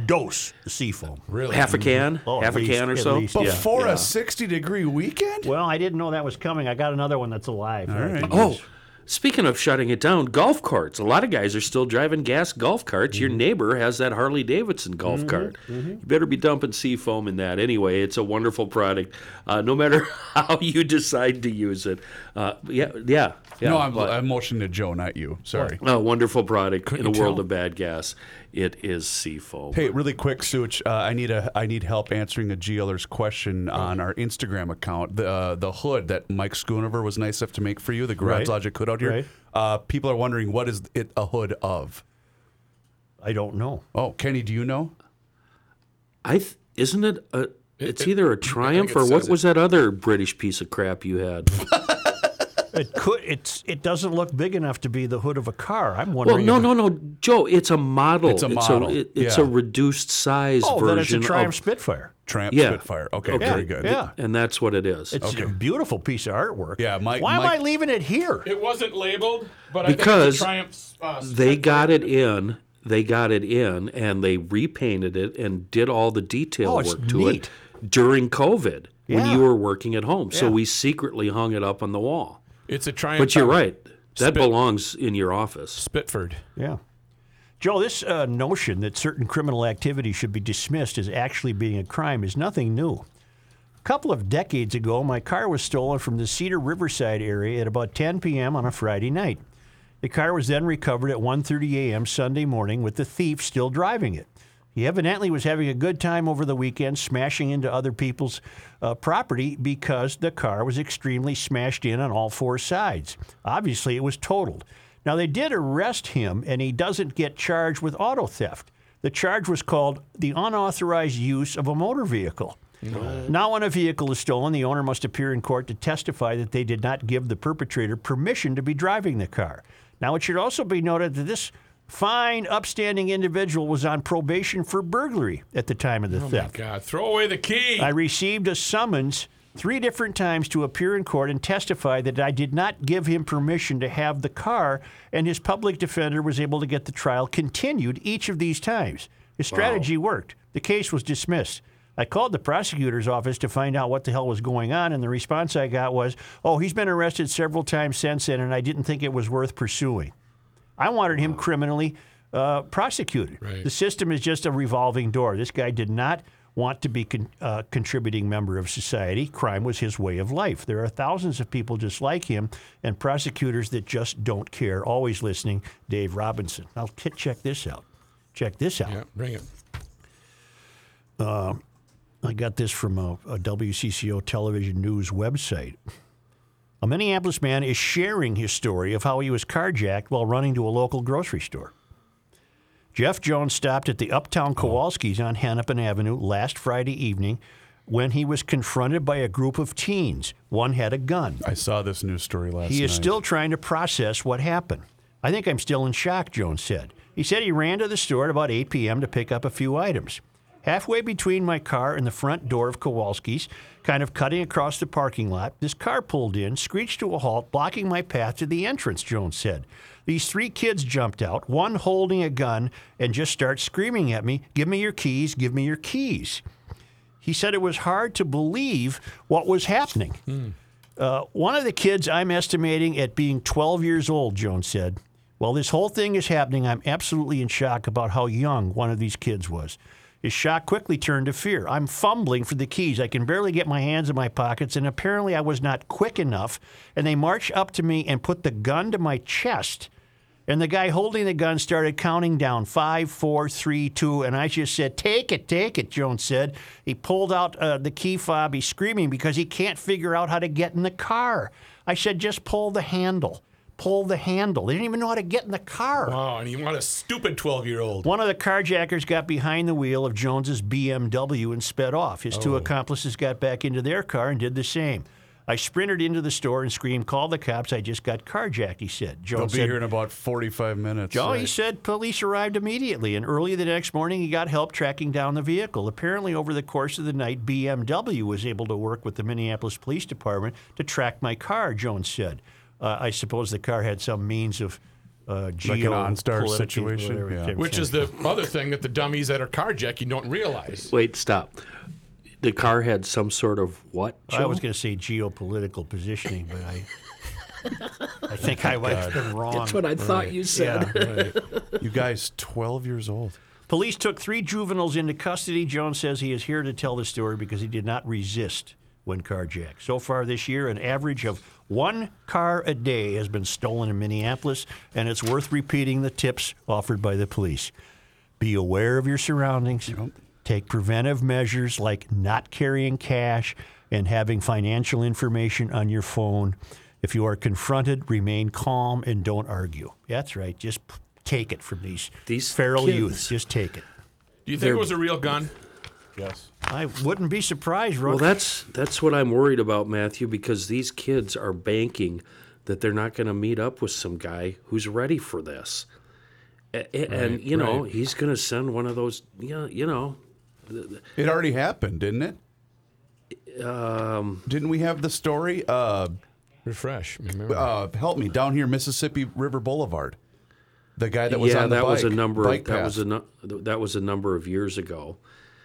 dose of seafoam. Really? half a can, Oh, at half least- a can or at so. least, Yeah, Before yeah. a 60 degree weekend? Well, I didn't know that was coming. I got another one that's alive. All right. Oh, speaking of shutting it down, golf carts. A lot of guys are still driving gas golf carts. Mm-hmm. Your neighbor has that Harley Davidson golf cart. You better be dumping seafoam in that. Anyway, it's a wonderful product. Uh, no matter how you decide to use it. Uh, yeah, yeah, yeah. no, I'm, but- I'm motioning to Joe, not you. Sorry. a wonderful product in a world tell? of bad gas. It is seafoam. Hey, really quick, Such. Uh, I need a I need help answering a GLer's question on our Instagram account. The uh, the hood that Mike Schoonover was nice enough to make for you, the Garage Right. Logic hood out here. Right. Uh, people are wondering what is it a hood of? I don't know. Oh, Kenny, do you know? I th- isn't it a? It's it- either a Triumph it or what says was that other British piece of crap you had? It could. It's. It doesn't look big enough to be the hood of a car. I'm wondering. well, no, no, no, Joe. It's a model. It's a model, it- it's yeah. a reduced size Oh, version then it's a Triumph of, Spitfire. Tramp Yeah. Spitfire. Okay, Okay. very good. Yeah. and that's what it is. It's a beautiful piece of artwork. Yeah, Mike- Why am I leaving it here? It wasn't labeled, but Because I think it's a Triumph. Uh, they got it in. They got it in, and they repainted it and did all the detail Oh, work to neat. it during COVID when Yeah. you were working at home. So we secretly hung it up on the wall. It's a Triumph. But you're right. That Spit- belongs in your office. Spitford. Yeah. Joe, this uh, notion that certain criminal activity should be dismissed as actually being a crime is nothing new. A couple of decades ago, my car was stolen from the Cedar Riverside area at about 10 p.m. on a Friday night. The car was then recovered at 1:30 a.m. Sunday morning with the thief still driving it. He evidently was having a good time over the weekend, smashing into other people's uh, property because the car was extremely smashed in on all four sides. Obviously, it was totaled. Now, they did arrest him, and he doesn't get charged with auto theft. The charge was called the unauthorized use of a motor vehicle. Now, when a vehicle is stolen, the owner must appear in court to testify that they did not give the perpetrator permission to be driving the car. Now, it should also be noted that this fine, upstanding individual was on probation for burglary at the time of the oh, theft. God, throw away the key. I received a summons three different times to appear in court and testify that I did not give him permission to have the car, and his public defender was able to get the trial continued each of these times. His strategy worked. The case was dismissed. I called the prosecutor's office to find out what the hell was going on, and the response I got was, Oh, he's been arrested several times since then, and I didn't think it was worth pursuing. I wanted him criminally uh, prosecuted. Right. The system is just a revolving door. This guy did not want to be con- a contributing member of society. Crime was his way of life. There are thousands of people just like him and prosecutors that just don't care. Always listening, Dave Robinson. Now, k- check this out. Check this out. Yeah, bring it. I got this from a, a WCCO television news website. A Minneapolis man is sharing his story of how he was carjacked while running to a local grocery store. Jeff Jones stopped at the Uptown Kowalski's on Hennepin Avenue last Friday evening when he was confronted by a group of teens. One had a gun. I saw this news story last night. He is night. still trying to process what happened. I think I'm still in shock, Jones said. He said he ran to the store at about 8 p.m. to pick up a few items. Halfway between my car and the front door of Kowalski's, kind of cutting across the parking lot, this car pulled in, screeched to a halt, blocking my path to the entrance, Jones said. These three kids jumped out, one holding a gun, and just start screaming at me, Give me your keys, give me your keys. He said it was hard to believe what was happening. Uh, one of the kids I'm estimating at being 12 years old, Jones said. While this whole thing is happening, I'm absolutely in shock about how young one of these kids was. His shock quickly turned to fear. I'm fumbling for the keys. I can barely get my hands in my pockets, and apparently I was not quick enough. And they marched up to me and put the gun to my chest. And the guy holding the gun started counting down five, four, three, two, and I just said, "Take it, take it." Jones said. He pulled out uh, the key fob. He's screaming because he can't figure out how to get in the car. I said, "Just pull the handle, pull the handle." They didn't even know how to get in the car. Oh, and you want a stupid 12 year old. One of the carjackers got behind the wheel of Jones's BMW and sped off. His Oh. two accomplices got back into their car and did the same. I sprinted into the store and screamed, "Call the cops! I just got carjacked." He said. Jones They'll be said, here in about 45 minutes. Joe, he said police arrived immediately, and early the next morning he got help tracking down the vehicle. Apparently, over the course of the night, BMW was able to work with the Minneapolis Police Department to track my car, Jones said. Uh, I suppose the car had some means of uh, Like an OnStar geopolitical- situation? Yeah. Which is the other thing that the dummies that are carjacking don't realize. Wait, stop. The car had some sort of what? I was going to say geopolitical positioning, but I, I think I might have been wrong. That's what I thought you said. Yeah. You guys, 12 years old. Police took three juveniles into custody. Jones says he is here to tell the story because he did not resist when carjacked. So far this year, an average of one car a day has been stolen in Minneapolis, and it's worth repeating the tips offered by the police. Be aware of your surroundings. Take preventive measures like not carrying cash and having financial information on your phone. If you are confronted, remain calm and don't argue. That's right. Just take it from these, These feral kids. youths. Just take it. Do you think They're- it was a real gun? Yes. I wouldn't be surprised, Rook. Well, that's that's what I'm worried about, Matthew, because these kids are banking that they're not going to meet up with some guy who's ready for this, A- a- and you know right. he's going to send one of those. You know, you know, It already happened, didn't it? um, Didn't we have the story? Uh, Refresh. Uh, help me down here, Mississippi River Boulevard. The guy that was yeah, on the that was a bike- number. Of, that was a that was a number of years ago.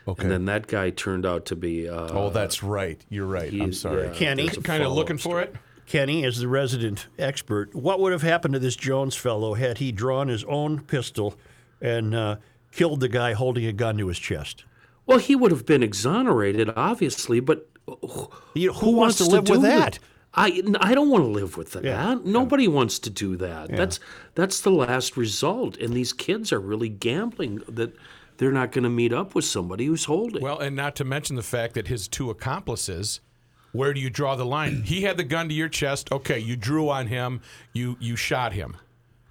Okay. And then that guy turned out to be. Uh, oh, that's right. You're right. I'm sorry. yeah, Kenny? kind of follow-up looking for it. Kenny, as the resident expert, what would have happened to this Jones fellow had he drawn his own pistol and uh, killed the guy holding a gun to his chest? Well, he would have been exonerated, obviously, but who, You know, who wants to live with do that? I, I don't want to live with that. Yeah. Nobody wants to do that. That's that's the last result. And these kids are really gambling that they're not going to meet up with somebody who's holding. Well, and not to mention the fact that his two accomplices. Where do you draw the line? He had the gun to your chest. Okay, you drew on him. You you shot him.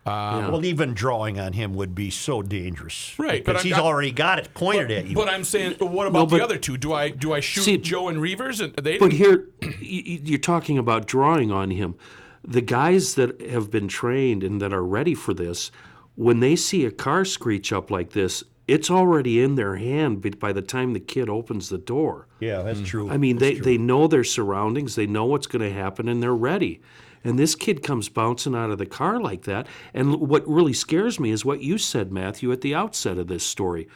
Uh, well, even drawing on him would be so dangerous. Right, but Because I'm he's not- already got it pointed at you. But I'm saying, but what about No, the other two? Do I do I shoot See- Joe and Reavers? And they But here, y- y- you're talking about drawing on him. The guys that have been trained and that are ready for this, when they see a car screech up like this, it's already in their hand b- by the time the kid opens the door. yeah, that's mm. true. I mean, they, they know their surroundings, they know what's going to happen, and they're ready. And this kid comes bouncing out of the car like that. And what really scares me is what you said, Matthew, at the outset of this story.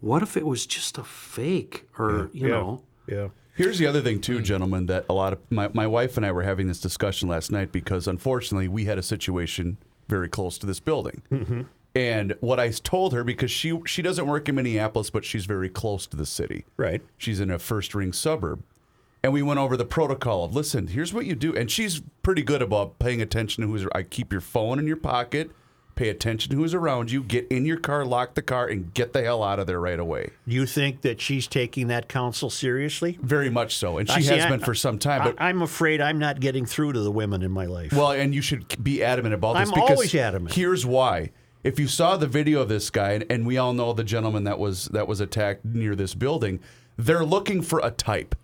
What if it was just a fake or, you know? yeah. Here's the other thing, too, gentlemen, that a lot of my, my wife and I were having this discussion last night because unfortunately we had a situation very close to this building. Mm-hmm. And what I told her, because she she doesn't work in Minneapolis, but she's very close to the city. Right. She's in a first ring suburb. And we went over the protocol of listen, here's what you do. And she's pretty good about paying attention to who's I keep your phone in your pocket. Pay attention to who's around you. Get in your car, lock the car, and get the hell out of there right away. You think that she's taking that counsel seriously? Very much so, and I she see, has I- been for some time. But I, am afraid I'm not getting through to the women in my life. Well, and you should be adamant about this I'm because always adamant. Here's why. If you saw the video of this guy, and, and we all know the gentleman that was that was attacked near this building, they're looking for a type.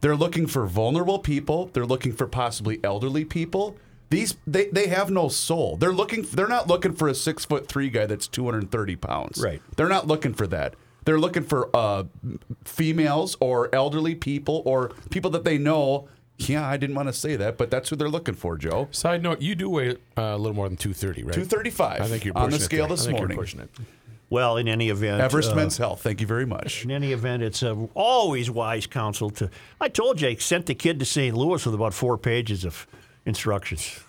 They're looking for vulnerable people. They're looking for possibly elderly people. These they, they have no soul. They're looking. They're not looking for a six foot three guy that's two hundred and thirty pounds. Right. They're not looking for that. They're looking for uh, females or elderly people or people that they know. Yeah, I didn't want to say that, but that's who they're looking for, Joe. Side note: You do weigh uh, a little more than two thirty, right? 235 I think you're on the pushing it scale there. this I think morning. You're. Well, in any event, Everest uh, Men's Health. Thank you very much. In any event, it's uh, always wise counsel to. I told you, I sent the kid to St. Louis with about four pages of instructions.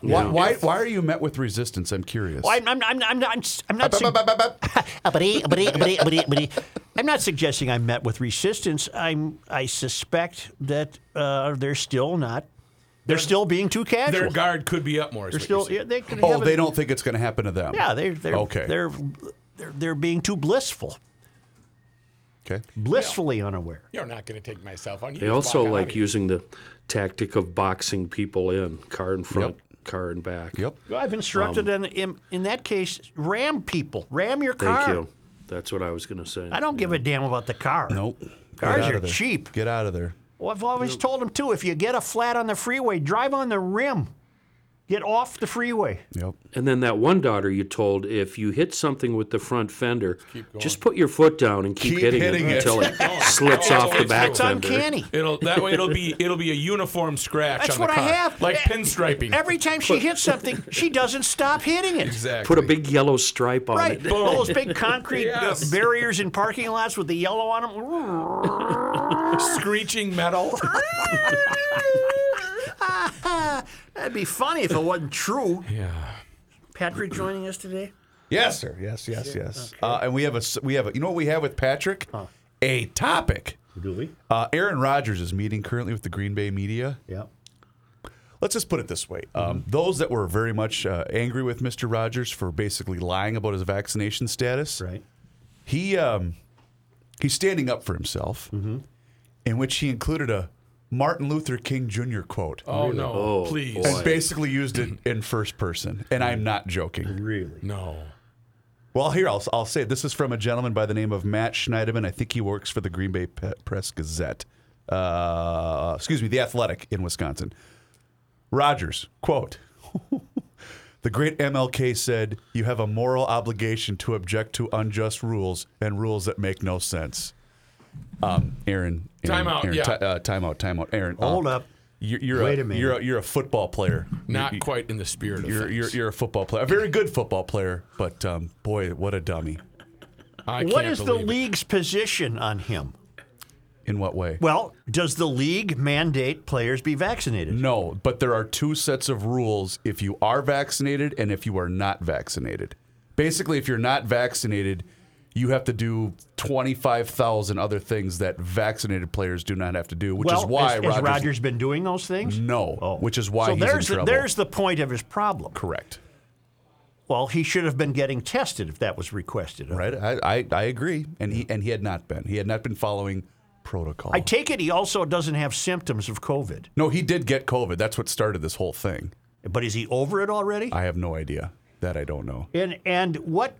Why, why, why are you met with resistance? I'm curious. Well, I'm, I'm, I'm, I'm not. I'm not. sug- I'm not suggesting I'm met with resistance. I'm. I suspect that uh, they're still not. They're still being too casual. Their guard could be up more. is They're what still. you're saying. Yeah, they could Oh, have they it- don't think it's going to happen to them. Yeah, they're. they're Okay. They're, they're. They're being too blissful, Okay. blissfully unaware. You're not going to take myself on. You They just also walk out like here. using the tactic of boxing people in, car in front, car in back. Yep. Well, I've instructed um, in, in in that case, ram people, ram your car. Thank you. That's what I was going to say. I don't give a damn about the car. Nope. Cars are cheap. Get out of there. Well, I've always told them too. If you get a flat on the freeway, drive on the rim. Get off the freeway. Yep. And then that one daughter you told, if you hit something with the front fender, just put your foot down and keep, Keep hitting, hitting it, it. until it slips off the It's back It's fender. uncanny. It'll that way. It'll be it'll be a uniform scratch That's on what the I car, have. like E- pinstriping. Every time she hits something, she doesn't stop hitting it. exactly. Put a big yellow stripe on Right. it. All those big concrete Yes. uh, barriers in parking lots with the yellow on them. screeching metal. That'd be funny if it wasn't true. yeah. Patrick joining us today? Yes, sir. Yes, yes, yes. Uh, and we have a s- we have a you know what we have with Patrick? Huh. A topic. Do we? Uh, Aaron Rodgers is meeting currently with the Green Bay media. Yeah. Let's just put it this way: um, those that were very much uh, angry with Mr. Rodgers for basically lying about his vaccination status, Right. he um, he's standing up for himself, mm-hmm. in which he included a Martin Luther King Jr. quote. Oh no! Oh, please. boy. And basically used it in first person, and I'm not joking. Really? No. Well, here I'll, I'll say this is from a gentleman by the name of Matt Schneiderman. I think he works for the Green Bay Pe- Press Gazette. Uh, excuse me, the Athletic in Wisconsin. Rodgers quote: The great MLK said, "You have a moral obligation to object to unjust rules and rules that make no sense." Um, Aaron, Aaron Time out, Aaron, yeah. ti- uh, time out, time out. Aaron, uh, Hold up. You're, you're Wait a, a minute. You're a, you're a football player. Not You- quite in the spirit of you're, things. you're, you're a football player, a very good football player, but um, boy, what a dummy. I What can't is the believe it. league's position on him? In what way? Well, does the league mandate players be vaccinated? No, but there are two sets of rules if you are vaccinated and if you are not vaccinated. Basically, if you're not vaccinated, you have to do 25,000 other things that vaccinated players do not have to do, which well, is why has, Rodgers, has Rodgers been doing those things? No, Oh. which is why so he's there's the, there's the point of his problem. Correct. Well, he should have been getting tested if that was requested. Right? I, I, I agree. And he and he had not been. He had not been following protocol. I take it he also doesn't have symptoms of COVID. no, he did get COVID. That's what started this whole thing. But is he over it already? I have no idea. That I don't know. and and what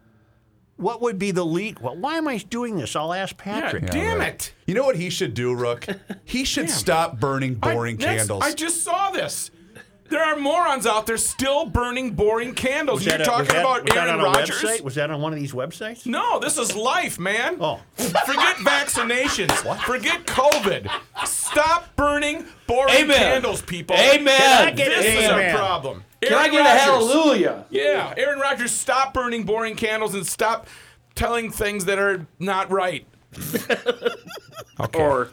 what would be the league? Well, why am I doing this? I'll ask Yeah, Patrick. damn right. it! You know what he should do, Rook? He should stop burning boring I, candles. I just saw this. There are morons out there still burning boring candles. You're a- talking that- about was Aaron Rodgers? Was that on one of these websites? No, this is life, man. Oh. Forget vaccinations. What? Forget COVID. Stop burning boring Amen. candles, people. Amen. Can I get this an is amen? a problem. Can I get a hallelujah? Yeah, Aaron Rodgers, stop burning boring candles and stop telling things that are not right. okay. Or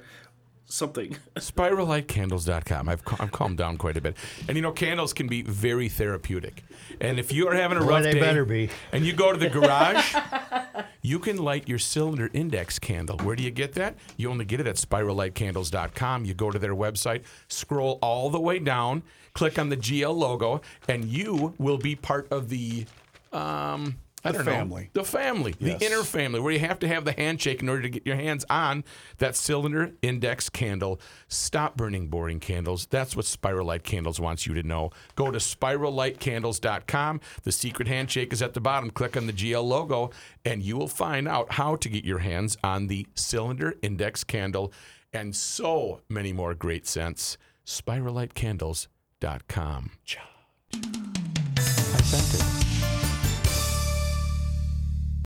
something. SpirallightCandles.com. I've cal- I've calmed down quite a bit, and you know candles can be very therapeutic. And if you are having a Boy, rough they day, better be. and you go to the garage, you can light your cylinder index candle. Where do you get that? You only get it at SpirallightCandles.com. You go to their website, scroll all the way down, click on the GL logo, and you will be part of the Um, I The don't know. family. The family, Yes. the inner family, where you have to have the handshake in order to get your hands on that cylinder index candle. Stop burning boring candles. That's what Spiral Light Candles wants you to know. Go to spirallightcandles.com. The secret handshake is at the bottom. Click on the GL logo, and you will find out how to get your hands on the cylinder index candle and so many more great scents. Spirallightcandles.com. I sent it.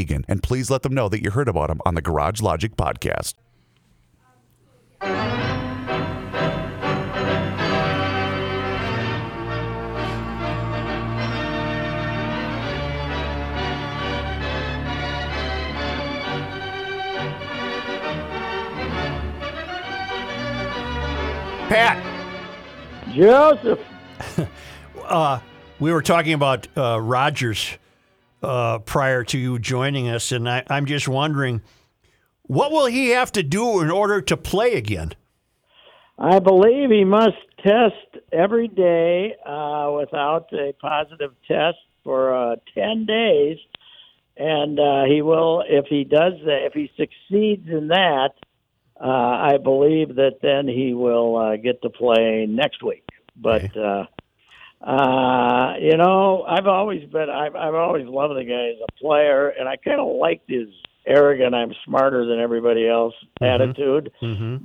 Eagan. And please let them know that you heard about them on the Garage Logic podcast. Pat, Joseph. we were talking about uh, Rodgers uh, prior to you joining us, and I, I'm just wondering, what will he have to do in order to play again? I believe he must test every day uh, without a positive test for uh, 10 days. And uh, he will, if he does that, if he succeeds in that, uh, I believe that then he will uh, get to play next week. But, uh, uh, you know, I've always been, I've, I've always loved the guy as a player, and I kind of liked his arrogant, I'm smarter than everybody else attitude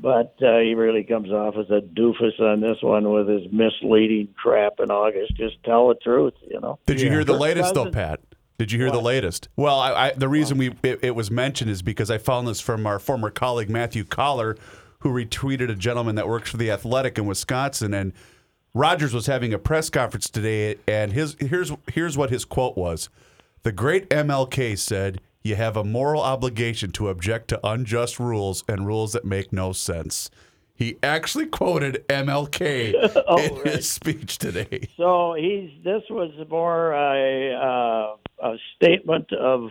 but uh, he really comes off as a doofus on this one with his misleading crap in August. Just tell the truth, you know. Did you hear the latest though, Pat? Did you hear the latest? Well, I, I, the reason we it, it was mentioned is because I found this from our former colleague Matthew Coller, who retweeted a gentleman that works for the Athletic in Wisconsin, and Rodgers was having a press conference today, and his here's here's what his quote was: "The great MLK said." You have a moral obligation to object to unjust rules and rules that make no sense. He actually quoted MLK Oh, in right. his speech today. So he's this was more a, uh, a statement of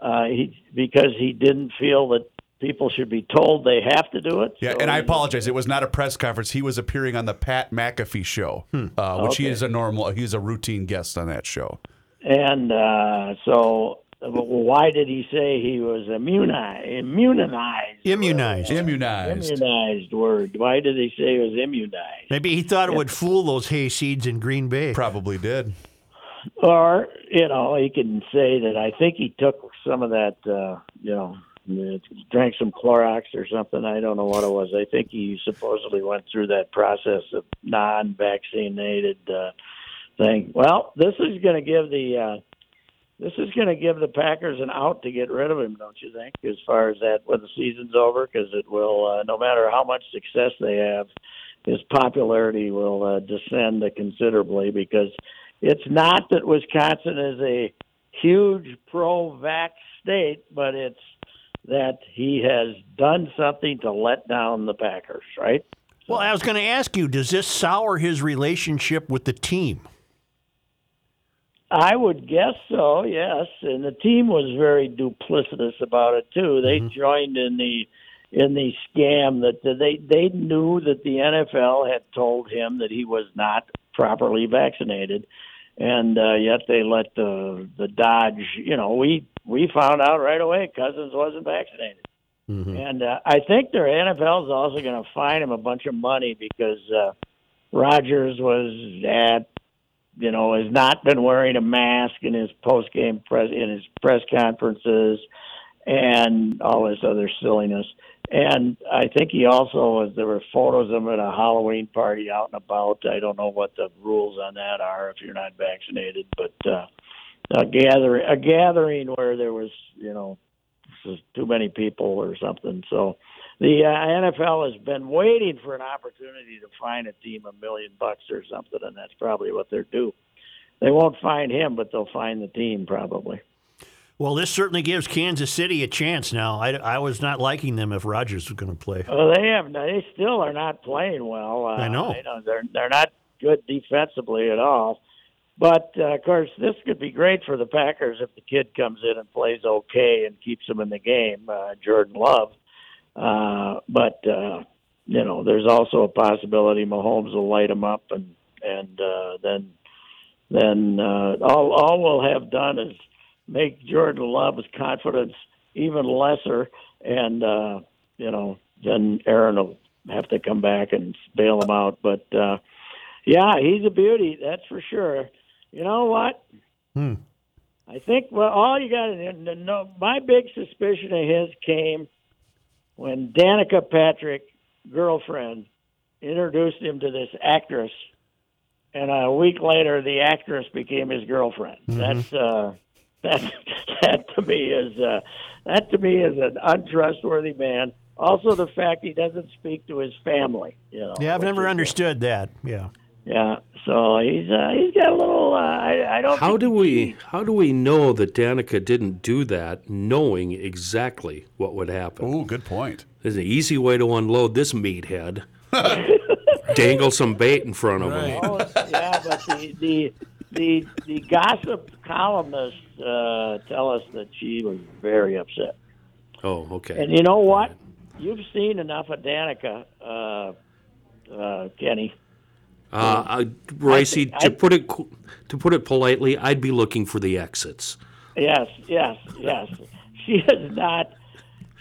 uh, he because he didn't feel that people should be told they have to do it. Yeah, So and I he- apologize. It was not a press conference. He was appearing on the Pat McAfee show, uh, which he is a normal. He's a routine guest on that show. And uh, so, why did he say he was immunized? Immunized. Immunized. Immunized. Immunized word. Why did he say he was immunized? Maybe he thought it would fool those hayseeds in Green Bay. Probably did. Or, you know, he can say that I think he took some of that, uh, you know, drank some Clorox or something. I don't know what it was. I think he supposedly went through that process of non vaccinated uh, thing. Well, this is going to give the. Uh, this is going to give the Packers an out to get rid of him, don't you think? As far as that, when the season's over, because it will, uh, no matter how much success they have, his popularity will uh, descend considerably because it's not that Wisconsin is a huge pro-vax state, but it's that he has done something to let down the Packers, right? Well, I was going to ask you, does this sour his relationship with the team? I would guess so. Yes, and the team was very duplicitous about it too. They mm-hmm. joined in the in the scam that they they knew that the NFL had told him that he was not properly vaccinated, and uh, yet they let the the Dodge. You know, we we found out right away Cousins wasn't vaccinated. And uh, I think their NFL is also going to fine him a bunch of money because uh, Rodgers was at, you know, has not been wearing a mask in his post game press in his press conferences, and all this other silliness. And I think he also was. There were photos of him at a Halloween party out and about. I don't know what the rules on that are if you're not vaccinated, but uh, a gathering a gathering where there was, you know, too many people or something. So the uh, NFL has been waiting for an opportunity to fine a team a million bucks or something, and that's probably what they're due. They won't find him, but they'll find the team probably. Well, this certainly gives Kansas City a chance now. I, I was not liking them if Rodgers was going to play. Well, they have. They still are not playing well. Uh, I know. You know they're they're not good defensively at all. But uh, of course, this could be great for the Packers if the kid comes in and plays okay and keeps them in the game, uh, Jordan Love. Uh, but uh, you know, there's also a possibility Mahomes will light him up, and and uh, then then uh, all all we'll have done is make Jordan Love's confidence even lesser, and uh, you know, then Aaron will have to come back and bail him out. But uh, yeah, he's a beauty, that's for sure. You know what? Hmm. I think well, all you got to know. My big suspicion of his came when Danica Patrick, girlfriend, introduced him to this actress, and a week later, the actress became his girlfriend. That's uh, that that to me is uh, that to me is an untrustworthy man. Also, the fact he doesn't speak to his family. You know. Yeah, I've never understood that. Yeah. Yeah, so he's uh, he's got a little. Uh, I, I don't. How do we how do we know that Danica didn't do that, knowing exactly what would happen? Oh, good point. There's an easy way to unload this meathead. Dangle some bait in front of him. Oh, yeah, but the the the, the gossip columnists uh, tell us that she was very upset. Oh, okay. And you know what? You've seen enough of Danica, uh, uh, Kenny. Uh, I, Ricey, I- to put it to put it politely, I'd be looking for the exits. Yes, yes, yes. She is not.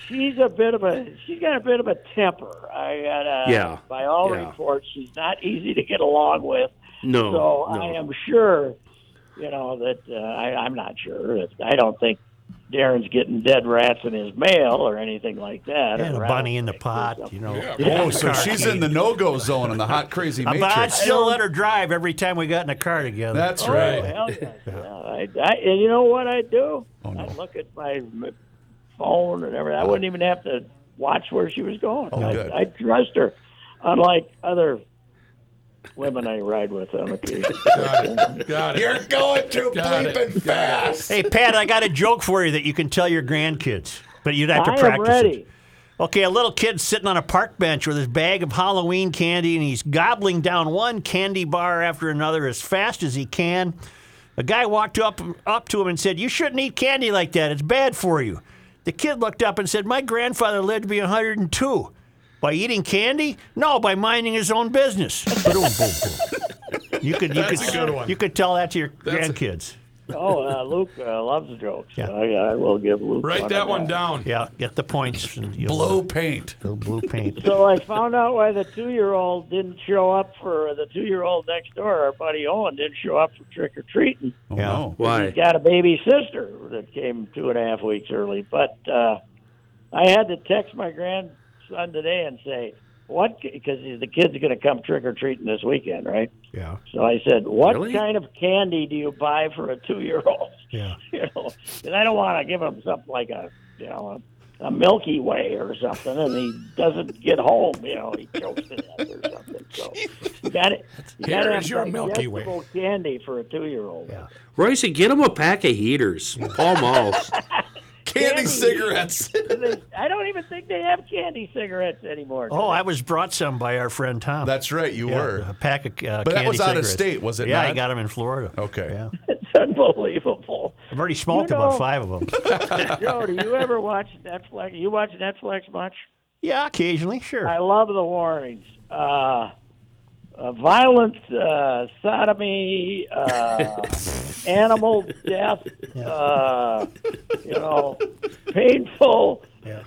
She's a bit of a. She's got a bit of a temper. I got. Uh, Yeah, By all yeah. reports, she's not easy to get along with. No, So no. I am sure, you know, that uh, I, I'm not sure. I don't think Darren's getting dead rats in his mail or anything like that. And a bunny in the pot, you know. Oh, so she's in the no-go zone in the hot crazy But I'd matrix. still let her drive every time we got in a car together. That's Oh, right. hell. Yeah, I, I, and you know what I'd do? I'd look at my phone and everything. I wouldn't even have to watch where she was going. Oh, I, good. I trust her, unlike other women I ride with on occasion. Got it. Got it. You're going too Got it. bleeping fast. Hey, Pat, I got a joke for you that you can tell your grandkids, but you'd have to I am practice ready. it. Okay, a little kid's sitting on a park bench with his bag of Halloween candy, and he's gobbling down one candy bar after another as fast as he can. A guy walked up up to him and said, "You shouldn't eat candy like that. It's bad for you." The kid looked up and said, "My grandfather lived to be 102. By eating candy? No, by minding his own business." You could you That's could a good one. you could tell that to your That's a- grandkids. oh, uh, Luke uh, loves jokes. Yeah. I, I will give Luke Write one that of one down. Yeah, get the points. and you'll- Blue paint. The blue paint. So I found out why the two-year-old didn't show up for the two-year-old next door. Our buddy Owen didn't show up for trick or treating. Oh, Yeah. no. Why? He's got a baby sister that came two and a half weeks early. But uh, I had to text my grandson today and say, "What?" Because the kid's are going to come trick or treating this weekend, right? Yeah, So I said, "What Really? kind of candy do you buy for a two-year-old?" yeah. You know, and I don't want to give him something like a, you know, a, a Milky Way or something, and he doesn't get home. You know, he chokes to death or something. So you got it. You Here got to is have your Milky Way. candy for a two-year-old. Yeah. Royce, get him a pack of heaters. Pall Malls. Candy Candy. cigarettes. I don't even think they have candy cigarettes anymore. Oh, I was brought some by our friend Tom. That's right, you Yeah, were. A pack of uh, But that was out of state, was it Yeah, not? I got them in Florida. Okay. Yeah. It's unbelievable. I've already smoked You about five of them. Joe, do you ever watch Netflix? You watch Netflix much? yeah, occasionally, sure. I love the warnings. Uh, uh, violence, uh, sodomy, uh, animal death, uh, you know, painful, Yeah.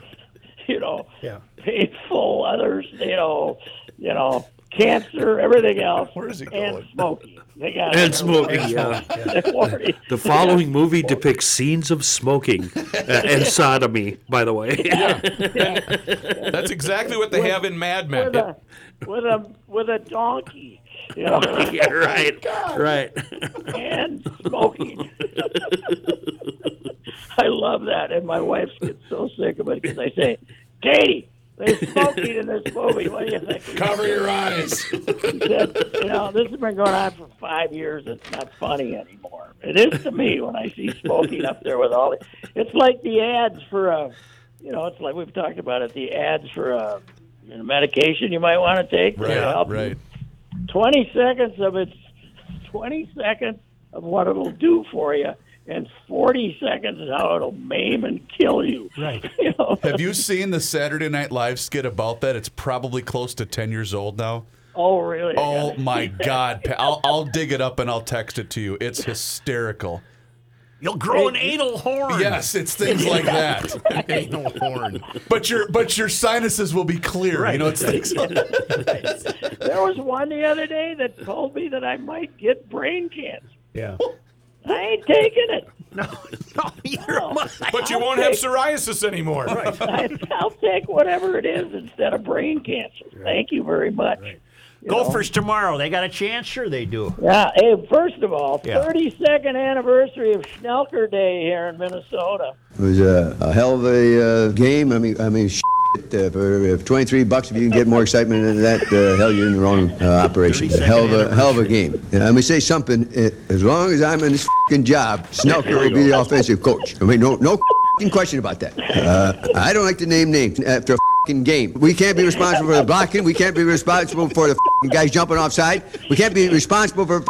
you know, Yeah. painful others, you know, you know, cancer, everything else, Where is he and going? smoking. They got And smoking, yeah. yeah. The following movie depicts scenes of smoking uh, and sodomy, by the way. Yeah. That's exactly what they have in Mad Men. With a with a donkey, you know, yeah, oh, right, right. and smoking. I love that, and my wife gets so sick of it because I say, "Katie, there's smoking in this movie. What do you think?" Cover your eyes. She said, "You know, this has been going on for five years. It's not funny anymore. It is to me when I see smoking up there with all the. It's like the ads for a, you know, it's like we've talked about it. The ads for a, you know, medication you might want to take. to Right, you. right. 20 seconds of its 20 seconds of what it'll do for you and 40 seconds is how it'll maim and kill you Right. you know Have you seen the Saturday Night Live skit about that? It's probably close to 10 years old now. oh really Oh my God. Pa- I'll, I'll dig it up and I'll text it to you. It's hysterical. You'll grow an anal horn. Yes, it's things like that. Anal horn. But your but your sinuses will be clear. You know, it's things like there was one the other day that told me that i might get brain cancer Yeah. i ain't taking it No, no, you're mine. But you won't have psoriasis anymore. I, i'll take whatever it is instead of brain cancer thank you very much You know? Gophers tomorrow. They got a chance? Sure, they do. Yeah. Hey, first of all, Yeah. 32nd anniversary of Schnelker Day here in Minnesota. It was a, a hell of a uh, game. I mean, I mean, shit, uh, for, for 23 bucks, if you can get more excitement than that, uh, hell, you're in the wrong uh, operation. 32nd Hell of a hell of a game. And let me say something. uh, As long as I'm in this fing job, Schnelker will be the offensive coach. I mean, no no question about that. Uh, I don't like to name names after a fing game. We can't be responsible for the blocking. We can't be responsible for the guys jumping offside. We can't be responsible for.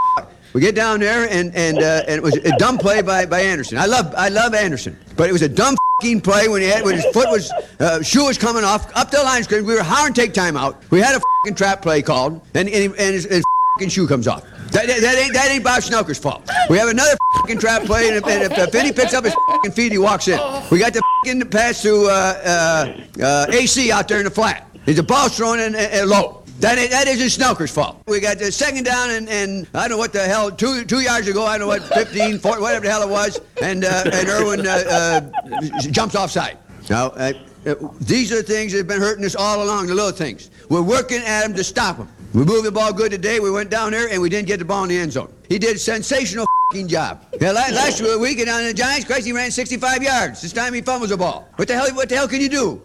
We get down there and and uh, and it was a dumb play by, by Anderson. I love I love Anderson, but it was a dumb play when he had when his foot was uh, shoe was coming off up to the line screen. We were howling take time out. We had a trap play called, and and, and his, his shoe comes off. That, that, that ain't that ain't Bob Schnelker's fault. We have another fing trap play, and if, and if, if Vinny picks up his fing feet, he walks in. We got the fing pass to uh, uh, uh, AC out there in the flat. There's a ball thrown in uh, low. That, ain't- that isn't Schnelker's fault. We got the second down, and, and I don't know what the hell, two two yards ago, I don't know what, 15, 40, whatever the hell it was, and uh, and Irwin uh, uh, jumps offside. Now, uh, uh, these are the things that have been hurting us all along, the little things. We're working at them to stop them. We moved the ball good today. We went down there, and we didn't get the ball in the end zone. He did a sensational fing job. Yeah, last, last week down in the Giants, Christ, he ran 65 yards. This time he fumbles the ball. What the hell? What the hell can you do?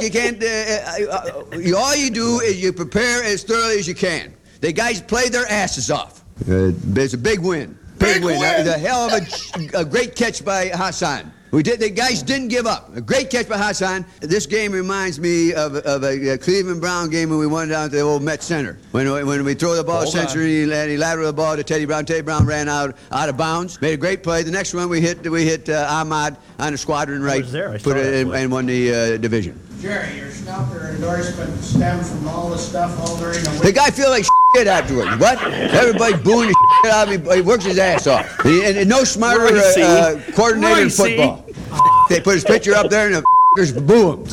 You can't. Uh, uh, uh, all you do is you prepare as thoroughly as you can. The guys played their asses off. Uh, it's a big win. Big, win. That was a hell of a, a great catch by Hassan. We did. The guys didn't give up. A great catch by Hassan. This game reminds me of, of a, uh Cleveland Brown game when we went down to the old Met Center. When, when we throw the ball Hold century and he lateral the ball to Teddy Brown. Teddy Brown ran out out of bounds. Made a great play. The next one we hit we hit uh, Ahmad on the squadron right. was there. I Put it in, and won the uh, division. Jerry, your Schnelker endorsement stemmed from all the stuff all during the The guy feel like shit afterwards. What? Everybody booing the shit out of him. He works his ass off. He, and, and no smarter uh, Royce. uh, coordinator in Royce. football. They put his picture up there and the f***ers boo him.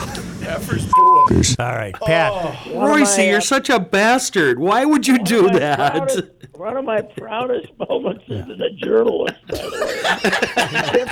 All right, Pat. One of Royce, my, uh, you're such a bastard. Why would you do my that? proudest- one of my proudest moments as a journalist, by the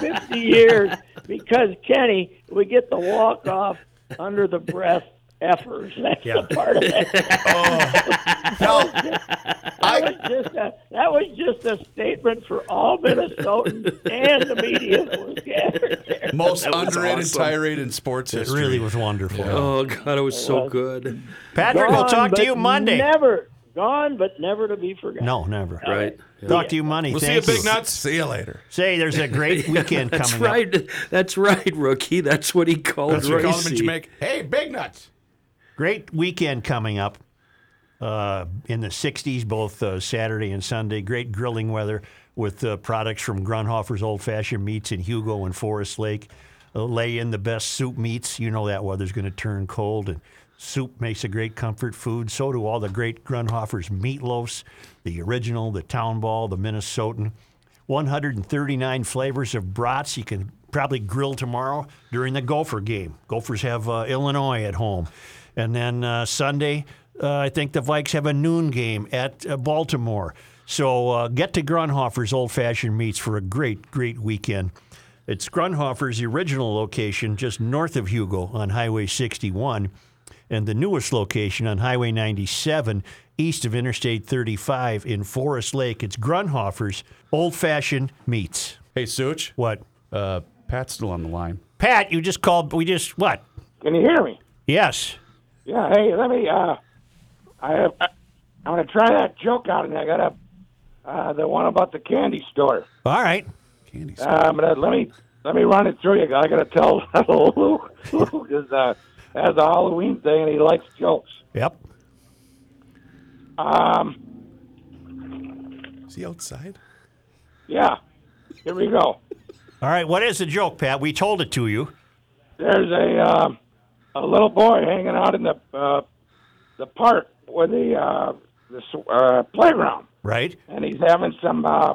way. 50 years, because Kenny, we get the walk off under the breath effers. That's Yeah. the part of it. Oh. that, was just a, that was just a statement for all Minnesotans and the media that was gathered there. most That underrated awesome. tirade in sports It history. really was wonderful. Oh God, it was so good. Patrick, we'll talk to you Monday. Never gone, but never to be forgotten. No, never. Right. Talk to you Monday. We'll see you, Big Nuts. See you later. Say, there's a great weekend That's coming up. right. That's right, rookie. That's what he called That's what we call him in Jamaica. Hey, Big Nuts. Great weekend coming up uh, in the 60s, both uh, Saturday and Sunday. Great grilling weather. with uh, products from Grundhofer's Old Fashioned Meats in Hugo and Forest Lake. Uh, lay in the best soup meats. You know that weather's going to turn cold, and soup makes a great comfort food. So do all the great Grundhofer's meatloafs, the original, the Town Ball, the Minnesotan. 139 flavors of brats. You can probably grill tomorrow during the Gopher game. Gophers have uh, Illinois at home. And then uh, Sunday, uh, I think the Vikes have a noon game at uh, Baltimore. So uh, get to Grundhofer's Old Fashioned Meats for a great, great weekend. It's Grundhofer's original location just north of Hugo on Highway 61 and the newest location on Highway 97 east of Interstate 35 in Forest Lake. It's Grundhofer's Old Fashioned Meats. Hey, Such. What? Uh, Pat's still on the line. Pat, you just called. We just what? Can you hear me? Yes. Yeah. Hey, let me. Uh, I have. I, I'm gonna try that joke out, and I got a uh, the one about the candy store. All right. Candy Uh, I'm gonna let me let me run it through you. I gotta tell Luke. Luke is uh, has a Halloween thing, and he likes jokes. Yep. Um. Is he outside? Yeah. Here we go. All right. What is the joke, Pat? We told it to you. There's a um, a little boy hanging out in the uh, the park with the uh, the uh, playground. Right. and he's having some uh,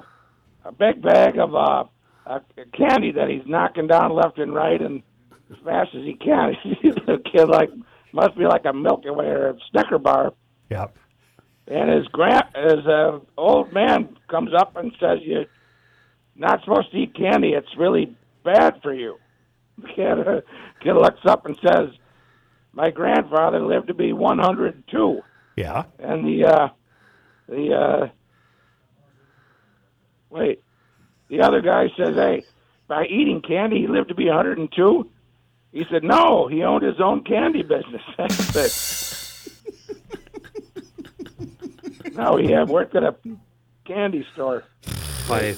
a big bag of uh, uh, candy that he's knocking down left and right and as fast as he can. the kid like must be like a Milky Way or a Snicker bar. Yep. And his grand his uh, old man comes up and says, "You're not supposed to eat candy. It's really bad for you." The kid, uh, kid looks up and says, "My grandfather lived to be 102." Yeah. And the uh, the uh, wait, the other guy says, "Hey, by eating candy, he lived to be 102." He said, "No, he owned his own candy business." no, he had worked at a candy store. by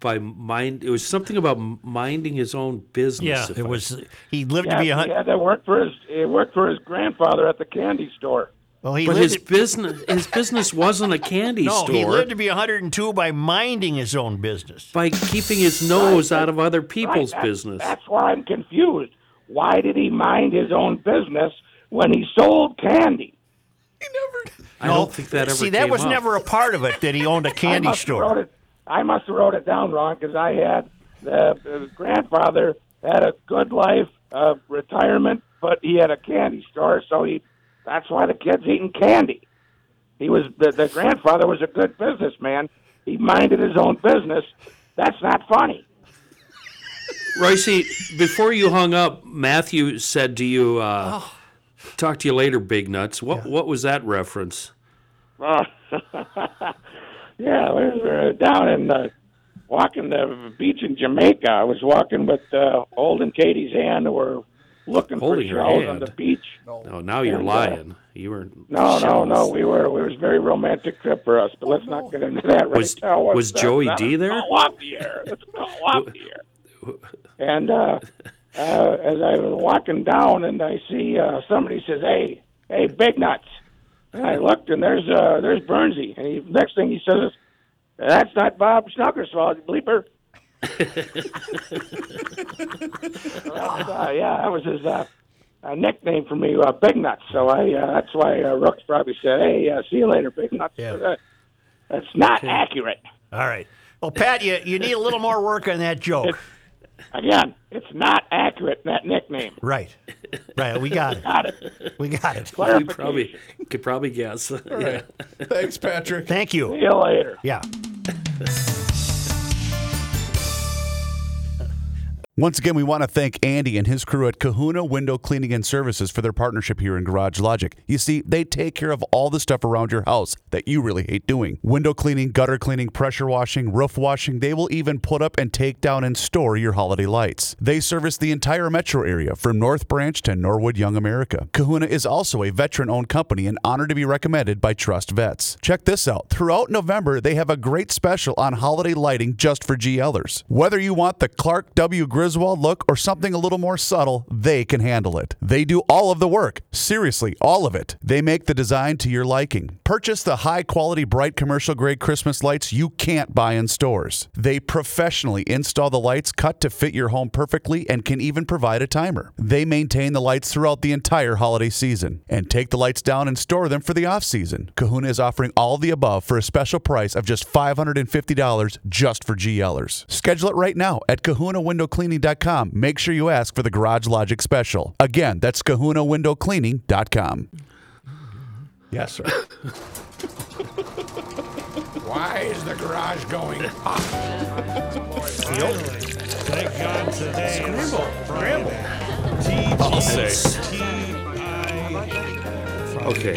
by mind. It was something about minding his own business. Yeah. It I- was. He lived Yeah, to be a hundred. had to work for his he worked for his grandfather at the candy store. Well, he but lived. his business his business wasn't a candy no, store. he lived to be 102 by minding his own business. by keeping his nose Right, out of other Right, people's that's- business. That's why I'm confused. Why did he mind his own business when he sold candy? He never. I don't think that ever See, that was up. never a part of it that he owned a candy I must have wrote store. it. I must have wrote it down wrong because I had the, the grandfather had a good life, uh, retirement, but he had a candy store, so he that's why the kid's eating candy. He was the, the grandfather was a good businessman. He minded his own business. That's not funny. Royce, before you hung up, Matthew said to you, uh, Oh. "Talk to you later, big nuts." What what was that reference? Uh, yeah, we were down in uh, walking the beach in Jamaica. I was walking with uh, old and Katie's hand. and We're looking Holding for her shells hand. on the beach. No, now you're And, uh, lying. You were No, no, no. We were. It was a very romantic trip for us. But let's not get into that right Was- now. was Let's, uh, Joey let's D there? Go off the air. Let's go off the air. And uh, uh, as I was walking down, and I see uh, somebody says, "Hey, hey, big nuts." And I looked, and there's uh, there's Bernsey. And he, next thing he says, is "That's not Bob Snuggerswall, bleeper." Uh, yeah, that was his uh, uh, nickname for me, uh, Big Nuts. So I uh, that's why uh, Rooks probably said, "Hey, uh, see you later, Big Nuts." Yeah. But, uh, that's not accurate. All right. Well, Pat, you, you need a little more work on that joke. Again, it's not accurate that nickname. Right. Right. We got it. Got it. We got it. You Clarification. probably could probably guess. yeah. Thanks, Patrick. Thank you. See you. you later. Yeah. Once again, we want to thank Andy and his crew at Kahuna Window Cleaning and Services for their partnership here in Garage Logic. You see, they take care of all the stuff around your house that you really hate doing window cleaning, gutter cleaning, pressure washing, roof washing. They will even put up and take down and store your holiday lights. They service the entire metro area from North Branch to Norwood Young America. Kahuna is also a veteran owned company and honored to be recommended by Trust Vets. Check this out. Throughout November, they have a great special on holiday lighting just for GLers. Whether you want the Clark W. Grizzly Griswold look or something a little more subtle, they can handle it. They do all of the work. Seriously, all of it. They make the design to your liking. Purchase the high quality, bright commercial grade Christmas lights you can't buy in stores. They professionally install the lights cut to fit your home perfectly and can even provide a timer. They maintain the lights throughout the entire holiday season and take the lights down and store them for the off season. Kahuna is offering all of the above for a special price of just $550 just for GLers. Schedule it right now at kahunawindowcleaning.com. Make sure you ask for the Garage Logic special. Again, that's kahunawindowcleaning.com. Yes, sir. Why is the garage going up? Thank God today. Scramble. Scramble. I'll say. Okay.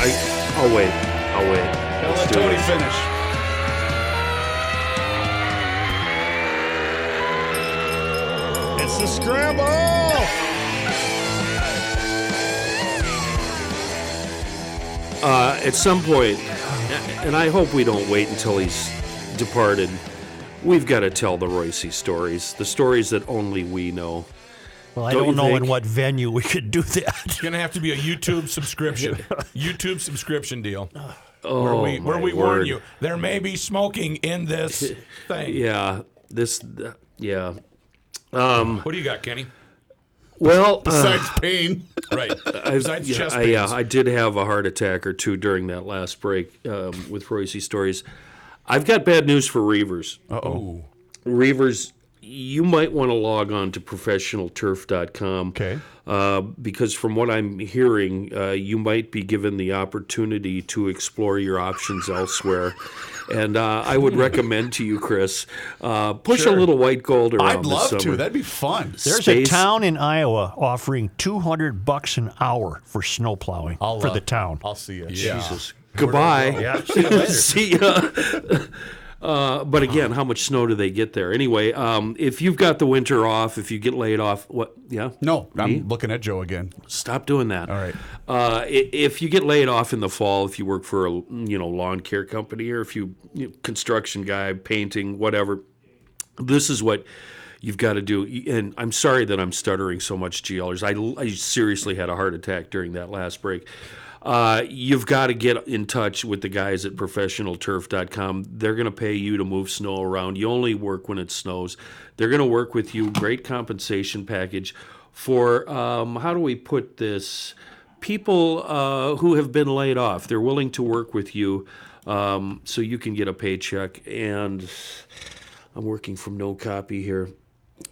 I, I'll wait. I'll wait. Let's let Tony it. finish. It's the scramble. Uh, at some point, and I hope we don't wait until he's departed, we've got to tell the Royce stories, the stories that only we know. Well, I Don't don't, know think? in what venue we could do that. It's gonna have to be a YouTube subscription. YouTube subscription deal. Oh, where we where my we warn word. you there may be smoking in this thing. Yeah, this, yeah. Um, What do you got, Kenny? well, uh, Besides pain, right? I, Besides yeah, chest I, yeah, I did have a heart attack or two during that last break um, with Royce stories. I've got bad news for Reavers. oh, Reavers, you might want to log on to professionalturf.com. Okay. Uh, because from what I'm hearing, uh, you might be given the opportunity to explore your options elsewhere. And uh, I would recommend to you, Chris, uh, push Sure. a little white gold around I'd this love summer. to. That'd be fun. There's Space- a town in Iowa offering 200 bucks an hour for snow plowing I'll, for uh, the town. I'll see you. Jesus. Goodbye. Yeah, see you later. See ya. Uh, but again, how much snow do they get there? Anyway, um, if you've got the winter off, if you get laid off, what? Yeah. No, I'm looking at Joe again. Stop doing that. All right. Uh, if you get laid off in the fall, if you work for a you know lawn care company or if you, you know, construction guy, painting, whatever, this is what you've got to do. And I'm sorry that I'm stuttering so much, GLers. I, I seriously had a heart attack during that last break. Uh, you've got to get in touch with the guys at professionalturf.com. They're going to pay you to move snow around. You only work when it snows. They're going to work with you. Great compensation package for, um, how do we put this? People uh, who have been laid off. They're willing to work with you um, so you can get a paycheck. And I'm working from no copy here.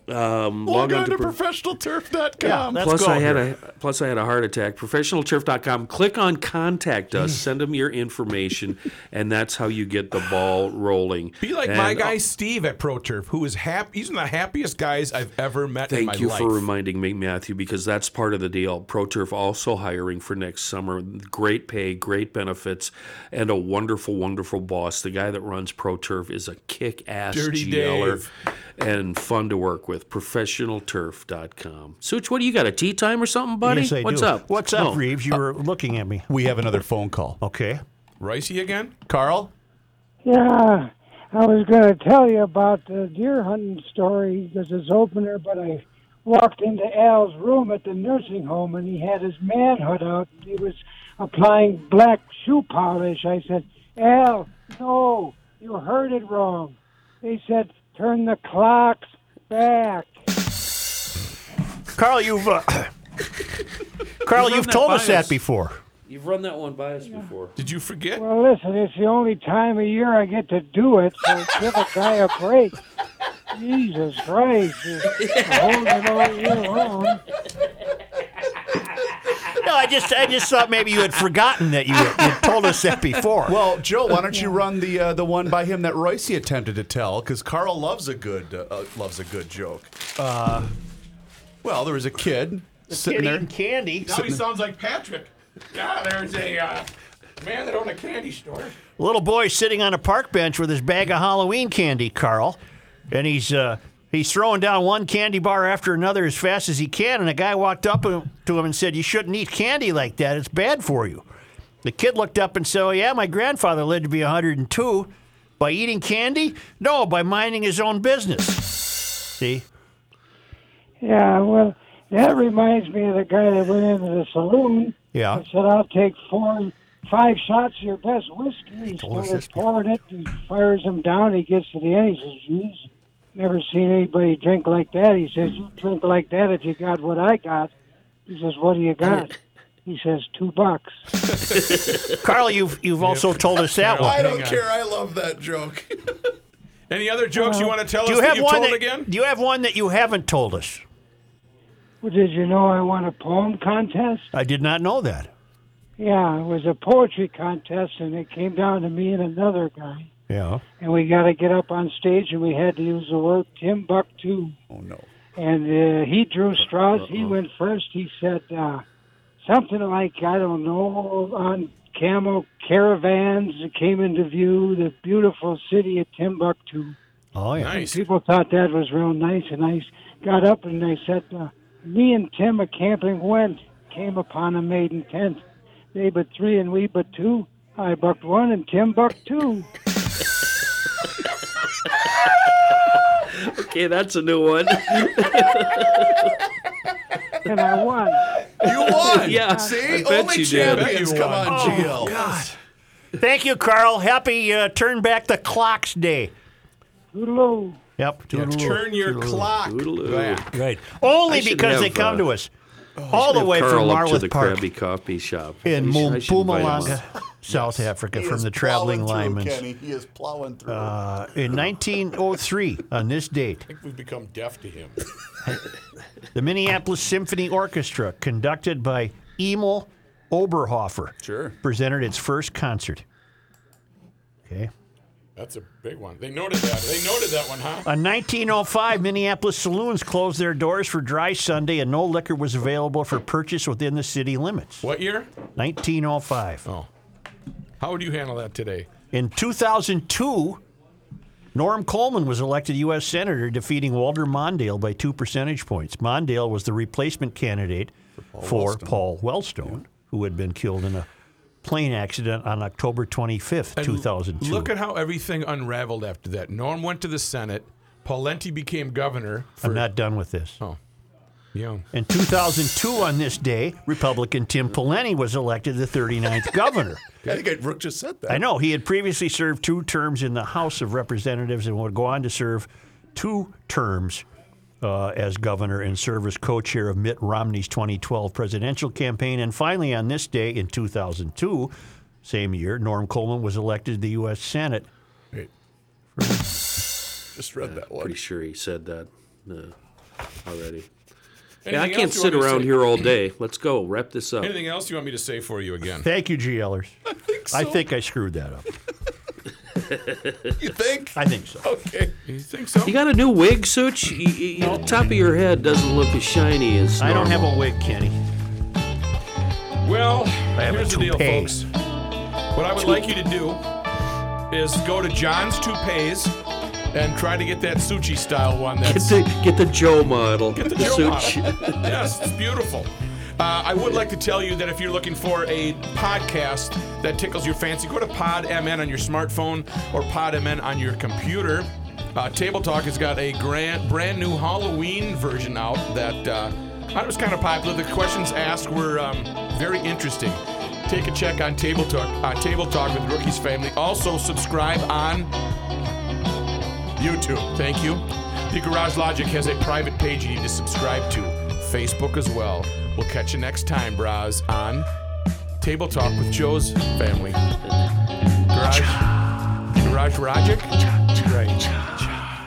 Um, Log log on on to pro- professionalturf.com. Let's plus go I had a plus I had a heart attack. Professionalturf.com. Click on contact us. Send them your information, and that's how you get the ball rolling. be like And, my uh, guy Steve at ProTurf, who is happy. He's one of the happiest guys I've ever met in my Thank you life. for reminding me, Matthew, because that's part of the deal. ProTurf also hiring for next summer. Great pay, great benefits, and a wonderful, wonderful boss. The guy that runs ProTurf is a kick-ass Dirty GLer Dave. and fun to work with. Professionalturf.com. Such, what do you got? A tea time or something, buddy? Yes, I What's do. up? What's up, Oh. Reeves? You uh, were looking at me. We have another phone call. Okay. Ricey again? Carl? Yeah, I was going to tell you about the deer hunting story because it's opener, but I walked into Al's room at the nursing home and he had his manhood out. And He was applying black shoe polish. I said, Al, no, you heard it wrong. They said, turn the clocks back. Carl, you've uh, Carl, run you've that told by us that before. You've run that one by us before. Did you forget? Well, listen, it's the only time of year I get to do it, so give a guy a break. Jesus Christ, you're holding it all year long. No, I just I just thought maybe you had forgotten that you you told us that before. Well, Joe, why don't you run the uh, the one by him that Royce attempted to tell? Because Carl loves a good uh, uh, loves a good joke. Uh, well, there was a kid sitting Kid there. eating candy. Now he sounds like Patrick. Yeah, there's a uh, man that owned a candy store. A little boy sitting on a park bench with his bag of Halloween candy, Carl, and he's uh, he's throwing down one candy bar after another as fast as he can. And a guy walked up to him and said, "You shouldn't eat candy like that. It's bad for you." The kid looked up and said, "Oh yeah, my grandfather lived to be 102. By eating candy? No, by minding his own business." See, Yeah, well, that reminds me of the guy that went into the saloon Yeah. and said, "I'll take four, five shots of your best whiskey." He started pouring it. He fires him down. He gets to the end. He says, "Geez, never seen anybody drink like that." He says, "You drink like that if you got what I got." He says, "What do you got?" He says, two bucks." Carl, you've you've also told us that one. I don't care. I love that joke. Any other jokes you want to tell Do us you that have you one told that, again? Do you have one that you haven't told us? Well, did you know I won a poem contest? I did not know that. Yeah, it was a poetry contest, and it came down to me and another guy. Yeah. and we got to get up on stage, and we had to use the word Tim Buck Timbuktu. Oh no! And uh, he drew straws. He went first. He said uh, something like, I don't know, on camel caravans that came into view the beautiful city of Timbuktu. Oh yeah. And people thought that was real nice, and I got up and I said, uh, "Me and Tim a camping went, came upon a maiden tent. They but three and we but two. I bucked one and Tim bucked two." Okay, that's a new one. and I won. You won. Yeah, See, I bet only you did. champions. Come on, Oh, GL. God. Thank you, Carl. Happy uh, Turn Back the Clocks Day. Toodaloo. Yep. Yeah, turn your toodaloo. clock Toodaloo. back. Right. Only I because they come uh, to us all the Have way from Carl to Marlow the Park Krabby Coffee Shop. in I should- I should invite him Mpumalanga, up. South Africa, He from the traveling plowing through, linemen. Kenny. He is plowing through. Uh, in 1903, on this date, I think we've become deaf to him. the Minneapolis Symphony Orchestra, conducted by Emil Oberhoffer, Sure. presented its first concert. Okay. That's a big one. They noted that. They noted that one, huh? On 1905, Minneapolis saloons closed their doors for Dry Sunday, and no liquor was available for purchase within the city limits. What year? 1905. Oh. How would you handle that today? In 2002, Norm Coleman was elected U.S. Senator, defeating Walter Mondale by two percentage points. Mondale was the replacement candidate for Paul Wellstone, who had been killed in a plane accident on October 25th, And 2002. Look at how everything unraveled after that. Norm went to the Senate. Pawlenty became governor. For, I'm not done with this. Oh, young. In 2002, on this day, Republican Tim Pawlenty was elected the 39th governor. I think I, Rook just said that. I know he had previously served two terms in the House of Representatives and would go on to serve two terms uh, as governor and serve as co-chair of Mitt Romney's 2012 presidential campaign. And finally, on this day in 2002, same year, Norm Coleman was elected to the U.S. Senate. Wait. Just read that one. Pretty sure he said that uh, already. Anything yeah, I can't sit want me to around here all day. Let's go. Wrap this up. Anything else you want me to say for you again? Thank you, GLers. I think, so. I think I screwed that up. You think? I think so. Okay. You think so? You got a new wig, Such? You, you, the top of your head doesn't look as shiny as. I don't have a wig, Kenny. Well, have a here's the deal, folks. What I would like you to do is go to John's Toupees and try to get that Suchi style one. Get the get the Joe model. Get the Joe Such. model. yes, it's beautiful. Uh, I would like to tell you that if you're looking for a podcast that tickles your fancy, go to PodMN on your smartphone or PodMN on your computer. Uh, Table Talk has got a grand, brand new Halloween version out that uh, I was kind of popular. The questions asked were um, very interesting. Take a check on Table Talk, uh, Table Talk with Rookie's Family. Also, subscribe on YouTube. Thank you. The Garage Logic has a private page you need to subscribe to. Facebook as well. We'll catch you next time, bras, on Table Talk with Joe's family. Garage, Garage Logic.